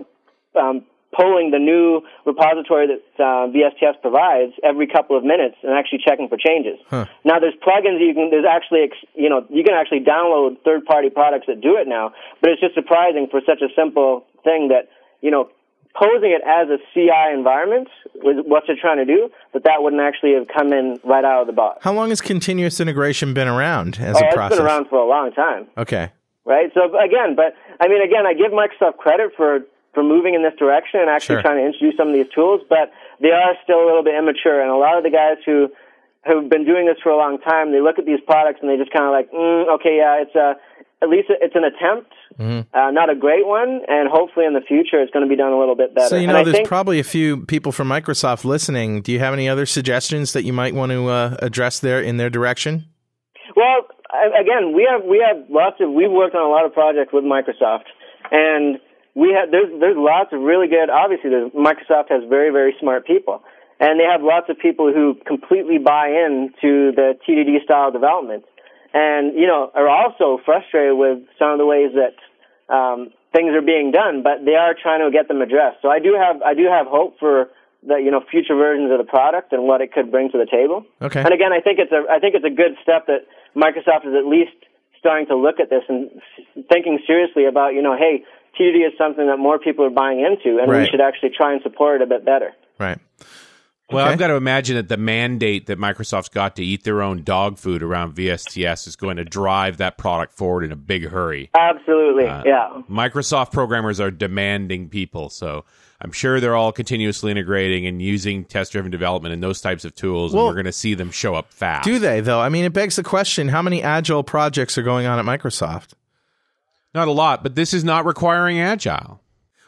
um, pulling the new repository that uh, VSTS provides every couple of minutes and actually checking for changes. Now, there's plugins you can. There's actually, you know, you can actually download third-party products that do it now. But it's just surprising for such a simple thing that you know, posing it as a CI environment with what they're trying to do, that that wouldn't actually have come in right out of the box. How long has continuous integration been around as Oh, a It's been around for a long time. Okay. Right? So again, but I mean, again, I give Microsoft credit for for moving in this direction and actually Sure. trying to introduce some of these tools, but they are still a little bit immature. And a lot of the guys who who've been doing this for a long time, they look at these products and they just kind of like, mm, okay, yeah, it's a at least it's an attempt, Mm-hmm. uh, not a great one, and hopefully in the future it's going to be done a little bit better. So you know, there's think, probably a few people from Microsoft listening. Do you have any other suggestions that you might want to uh, address there in their direction? Well, Again, we have we have lots of we've worked on a lot of projects with Microsoft, and we have there's there's lots of really good. Obviously, Microsoft has very very smart people, and they have lots of people who completely buy in to the TDD style development, and you know are also frustrated with some of the ways that um, things are being done, but they are trying to get them addressed. So I do have I do have hope for the you know future versions of the product and what it could bring to the table. Okay. And again, I think it's a I think it's a good step that Microsoft is at least starting to look at this and thinking seriously about you know, hey, TDD is something that more people are buying into, and we should actually try and support it a bit better. Right. Well, Okay. I've got to imagine that the mandate that Microsoft's got to eat their own dog food around VSTS is going to drive that product forward in a big hurry. Absolutely, Uh, yeah. Microsoft programmers are demanding people, so I'm sure they're all continuously integrating and using test-driven development and those types of tools, Well, and we're going to see them show up fast. Do they though? I mean, it begs the question: How many agile projects are going on at Microsoft? Not a lot, but this is not requiring agile.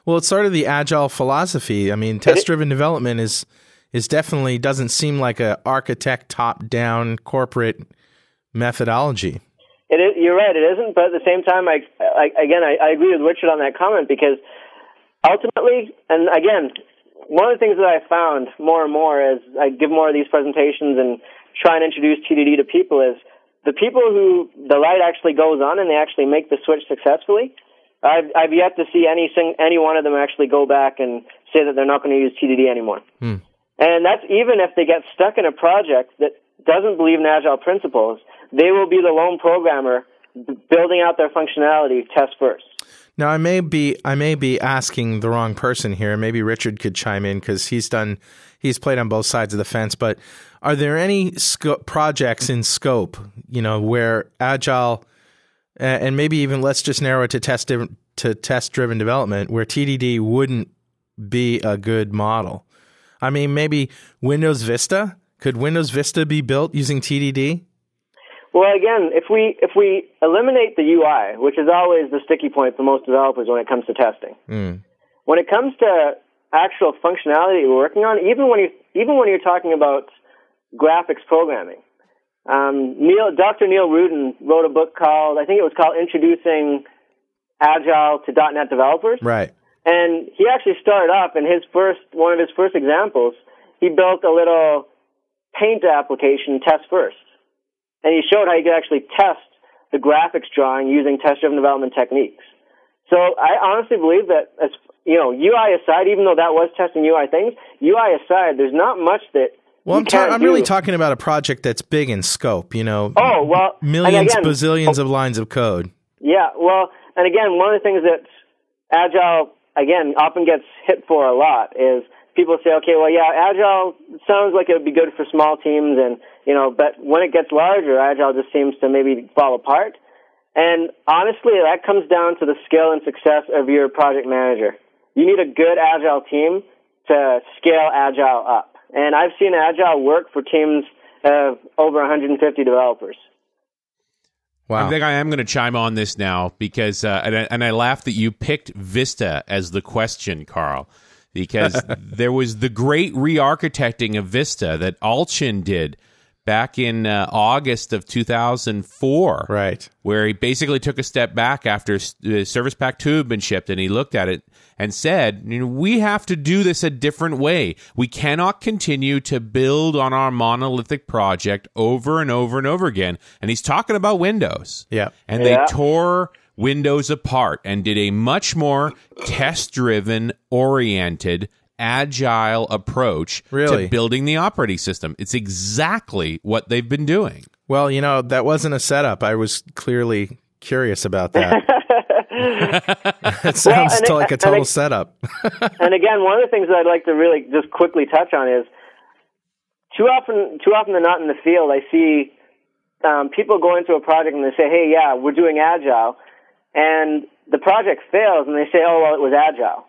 Well, it's sort of the agile philosophy. I mean, test-driven development is is definitely doesn't seem like a architect top-down corporate methodology. It is, you're right, it isn't. But at the same time, I, I again, I, I agree with Richard on that comment because ultimately, and again, one of the things that I found more and more as I give more of these presentations and try and introduce TDD to people is the people who the light actually goes on and they actually make the switch successfully. I've, I've yet to see any sing, any one of them actually go back and say that they're not going to use TDD anymore. Hmm. And that's even if they get stuck in a project that doesn't believe in agile principles, they will be the lone programmer building out their functionality test first. Now, I may be I may be asking the wrong person here. Maybe Richard could chime in because he's done he's played on both sides of the fence. But are there any sco- projects in scope, you know, where agile and maybe even let's just narrow it to test to test driven development, where TDD wouldn't be a good model? I mean, maybe Windows Vista. Could Windows Vista be built using TDD? Well, again, if we if we eliminate the UI, which is always the sticky point for most developers when it comes to testing, when it comes to actual functionality you're working on, even when you even when you're talking about graphics programming. Um, Neil, Dr. Neil Roodyn wrote a book called, I think it was called Introducing Agile to .NET Developers. Right. And he actually started off in his first, one of his first examples, he built a little paint application test first. And he showed how you could actually test the graphics drawing using test-driven development techniques. So I honestly believe that as, you know, UI aside, even though that was testing UI things, UI aside, there's not much that Well, I'm, ta- I'm really talking about a project that's big in scope. You know, Oh, well, millions, again- bazillions oh. of lines of code. Yeah, well, and again, one of the things that Agile, again, often gets hit for a lot is people say, okay, well, yeah, Agile sounds like it would be good for small teams, and, you know, but when it gets larger, Agile just seems to maybe fall apart. And honestly, that comes down to the skill and success of your project manager. You need a good Agile team to scale Agile up. And I've seen Agile work for teams of over 150 developers. Wow. I think I am going to chime on this now because, uh, and, I, and I laugh that you picked Vista as the question, Carl, because [laughs] there was the great re-architecting of Vista that Allchin did back in uh, August of 2004, right. where he basically took a step back after uh, Service Pack 2 had been shipped and he looked at it and said, you know, we have to do this a different way. We cannot continue to build on our monolithic project over and over and over again. And he's talking about Windows. Yeah. And Yeah. they tore Windows apart and did a much more test driven, oriented, agile approach Really? to building the operating system. It's exactly what they've been doing. Well, you know, that wasn't a setup. I was clearly curious about that. [laughs] [laughs] it sounds and like a total it- setup. and again, one of the things that I'd like to really just quickly touch on is too often, too often than not in the field, I see um, people go into a project and they say, "Hey, yeah, we're doing agile," and the project fails, and they say, "Oh, well, it was agile."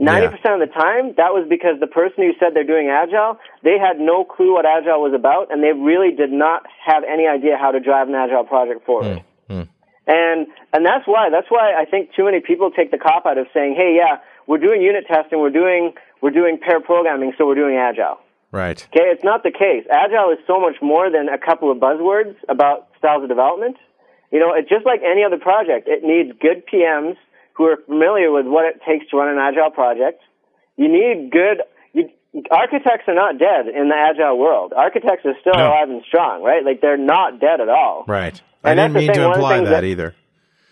Ninety percent of the time, that was because the person who said they're doing agile, they had no clue what agile was about, and they really did not have any idea how to drive an agile project forward. Hmm. Hmm. And and that's why that's why I think too many people take the cop out of saying, "Hey, yeah, we're doing unit testing, we're doing we're doing pair programming, so we're doing agile." right. Okay, it's not the case. Agile is so much more than a couple of buzzwords about styles of development. You know, it's just like any other project. It needs good PMs who are familiar with what it takes to run an agile project. You need good. You, architects are not dead in the agile world. Architects are still No. alive and strong, right? Like they're not dead at all. Right. I And didn't mean thing, to imply that that- either.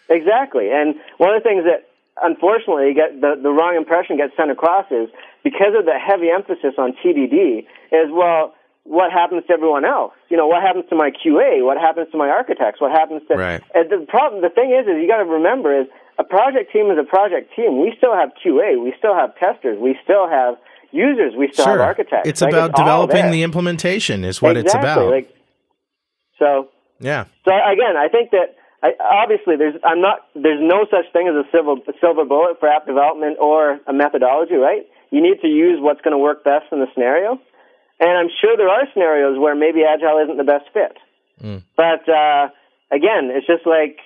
Exactly. And one of the things that unfortunately get the, the wrong impression gets sent across is because of the heavy emphasis on TDD is well, what happens to everyone else? You know, what happens to my QA? What happens to my architects? What happens to Right. the problem the thing is is you gotta remember is a project team is a project team. We still have QA, we still have testers, we still have users, we still have architects. It's Like, about all developing the implementation is what it's about. Like so yeah. so again, I think that I, obviously there's I'm not there's no such thing as a silver silver bullet for app development or a methodology, right? You need to use what's going to work best in the scenario, and I'm sure there are scenarios where maybe agile isn't the best fit. But uh, again, it's just like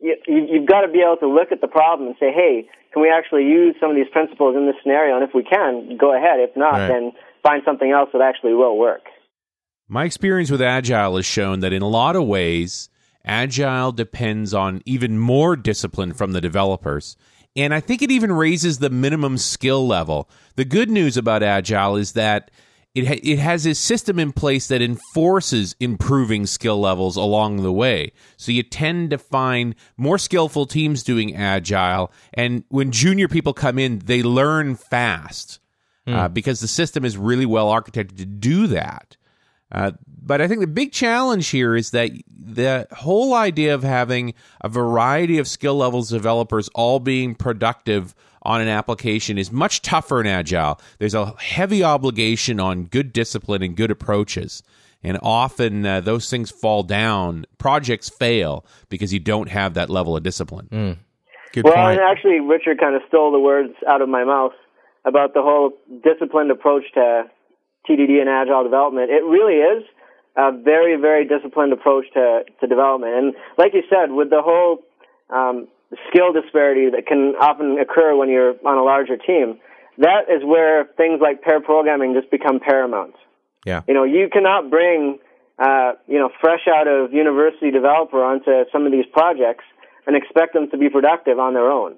you, you- you've got to be able to look at the problem and say, hey, can we actually use some of these principles in this scenario? And if we can, go ahead. If not, Right. then find something else that actually will work. My experience with Agile has shown that in a lot of ways, Agile depends on even more discipline from the developers. And I think it even raises the minimum skill level. The good news about Agile is that it, ha- it has a system in place that enforces improving skill levels along the way. So you tend to find more skillful teams doing Agile. And when junior people come in, they learn fast uh, because the system is really well architected to do that. Uh, but I think the big challenge here is that the whole idea of having a variety of skill levels developers all being productive on an application is much tougher in Agile. There's a heavy obligation on good discipline and good approaches. And often uh, those things fall down. Projects fail because you don't have that level of discipline. Good Well, point. and actually, Richard kind of stole the words out of my mouth about the whole disciplined approach to TDD and agile development. It really is a very, very disciplined approach to, to development. And like you said, with the whole um, skill disparity that can often occur when you're on a larger team, that is where things like pair programming just become paramount. Yeah. You know, you cannot bring, uh, you know, fresh out of university developer onto some of these projects and expect them to be productive on their own.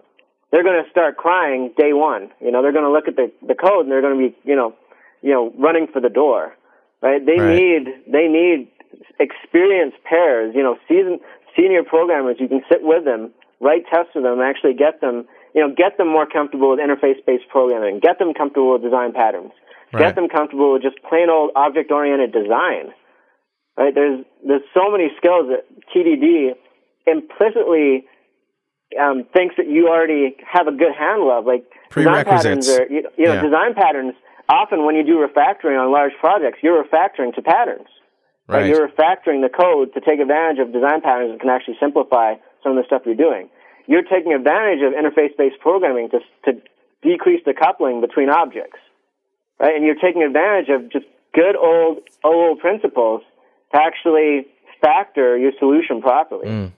They're going to start crying day one. You know, they're going to look at the, the code and they're going to be, you know, you know, running for the door, right? They Right. need, they need experienced pairs, you know, seasoned, senior programmers. You can sit with them, write tests for them, actually get them, you know, get them more comfortable with interface-based programming, get them comfortable with design patterns, Right. get them comfortable with just plain old object-oriented design. Right? There's there's so many skills that TDD implicitly um, thinks that you already have a good handle of, like design patterns are, you, you know, Yeah. design patterns. Often, when you do refactoring on large projects, you're refactoring to patterns. Right. You're refactoring the code to take advantage of design patterns that can actually simplify some of the stuff you're doing. You're taking advantage of interface-based programming to, to decrease the coupling between objects, right? And you're taking advantage of just good old old principles to actually factor your solution properly, mm.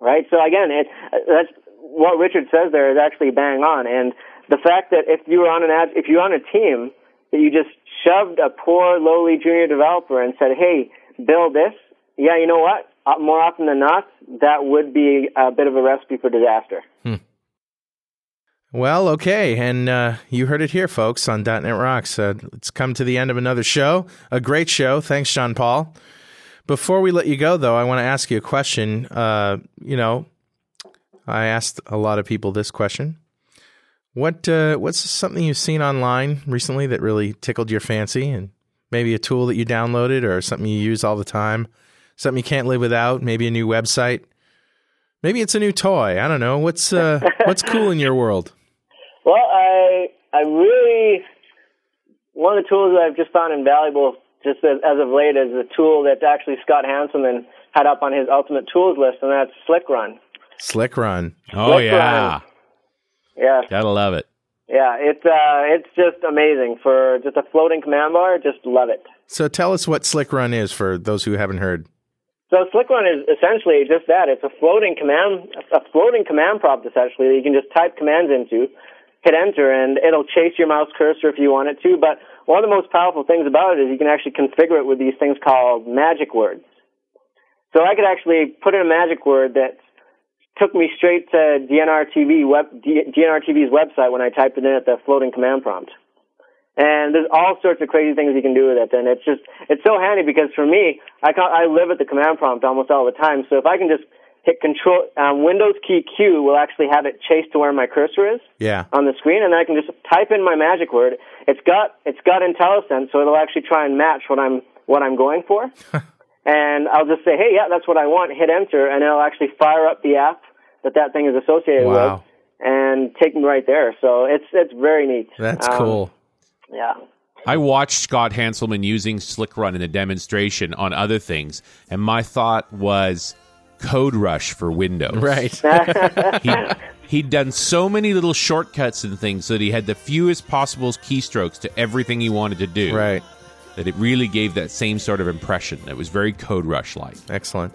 right? So again, it, that's what Richard says there is actually bang on, and the fact that if you were on an ad, if you're on a team that you just shoved a poor lowly junior developer and said, "Hey, build this," yeah, you know what? Uh, more often than not, that would be a bit of a recipe for disaster. Well, okay, and uh, you heard it here, folks, on .NET Rocks. Uh, it's come to the end of another show, a great show. Thanks, Jean Paul. Before we let you go, though, I want to ask you a question. Uh, you know, I asked a lot of people this question. What uh, what's something you've seen online recently that really tickled your fancy, and maybe a tool that you downloaded or something you use all the time, something you can't live without, maybe a new website, maybe it's a new toy. I don't know. What's uh, [laughs] what's cool in your world? Well, I I really one of the tools that I've just found invaluable just as, as of late is a tool that actually Scott Hanselman had up on his ultimate tools list, and that's SlickRun. Slick Run. Oh Let's yeah, run. Yeah, gotta love it. yeah, it's uh, it's just amazing for just a floating command bar. Just love it. So tell us what SlickRun is for those who haven't heard. So SlickRun is essentially just that. It's a floating command, a floating command prompt essentially that you can just type commands into, hit enter, and it'll chase your mouse cursor if you want it to. But one of the most powerful things about it is you can actually configure it with these things called magic words. So I could actually put in a magic word that took me straight to DNR TV web, DNR TV's website when I typed it in at the floating command prompt. And there's all sorts of crazy things you can do with it. And it's just, it's so handy because for me, I can I live at the command prompt almost all the time. So if I can just hit control, um, Windows key Q will actually have it chase to where my cursor is Yeah. on the screen, and then I can just type in my magic word. It's got, it's got IntelliSense, so it'll actually try and match what I'm, what I'm going for. [laughs] and I'll just say, hey, yeah, that's what I want. Hit enter, and it'll actually fire up the app that that thing is associated Wow. with and take me right there. So it's, it's very neat. That's Um, cool. Yeah. I watched Scott Hanselman using SlickRun in a demonstration on other things, and my thought was CodeRush for Windows. Right. [laughs] He, he'd done so many little shortcuts and things so that he had the fewest possible keystrokes to everything he wanted to do. right. That it really gave that same sort of impression. It was very CodeRush like. Excellent.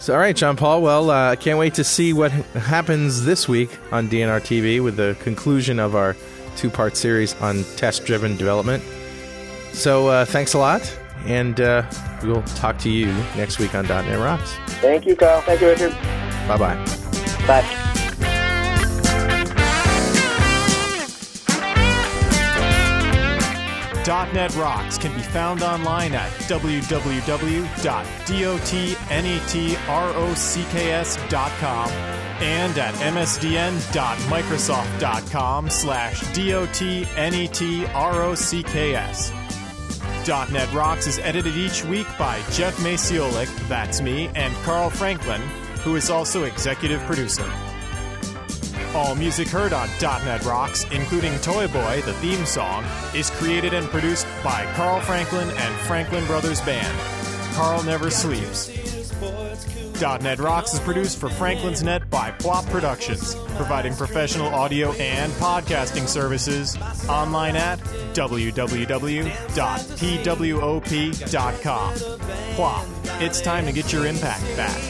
So, all right, Jean Paul. Well, uh, I can't wait to see what happens this week on DNR TV with the conclusion of our two part series on test driven development. So, uh, thanks a lot. And uh, we'll talk to you next week on .NET Rocks. Thank you, Carl. Thank you, Richard. Bye bye. Bye. .NET Rocks can be found online at www.dotnetrocks.com and at msdn.microsoft.com slash dotnetrocks. .NET Rocks is edited each week by Jeff Maciolik, that's me, and Carl Franklin, who is also executive producer. All music heard on .NET Rocks, including Toy Boy, the theme song, is created and produced by Carl Franklin and Franklin Brothers Band. Carl never sleeps. .NET Rocks is produced for Franklin's Net by PWOP Productions, providing professional audio and podcasting services online at www.pwop.com. PWOP, it's time to get your impact back.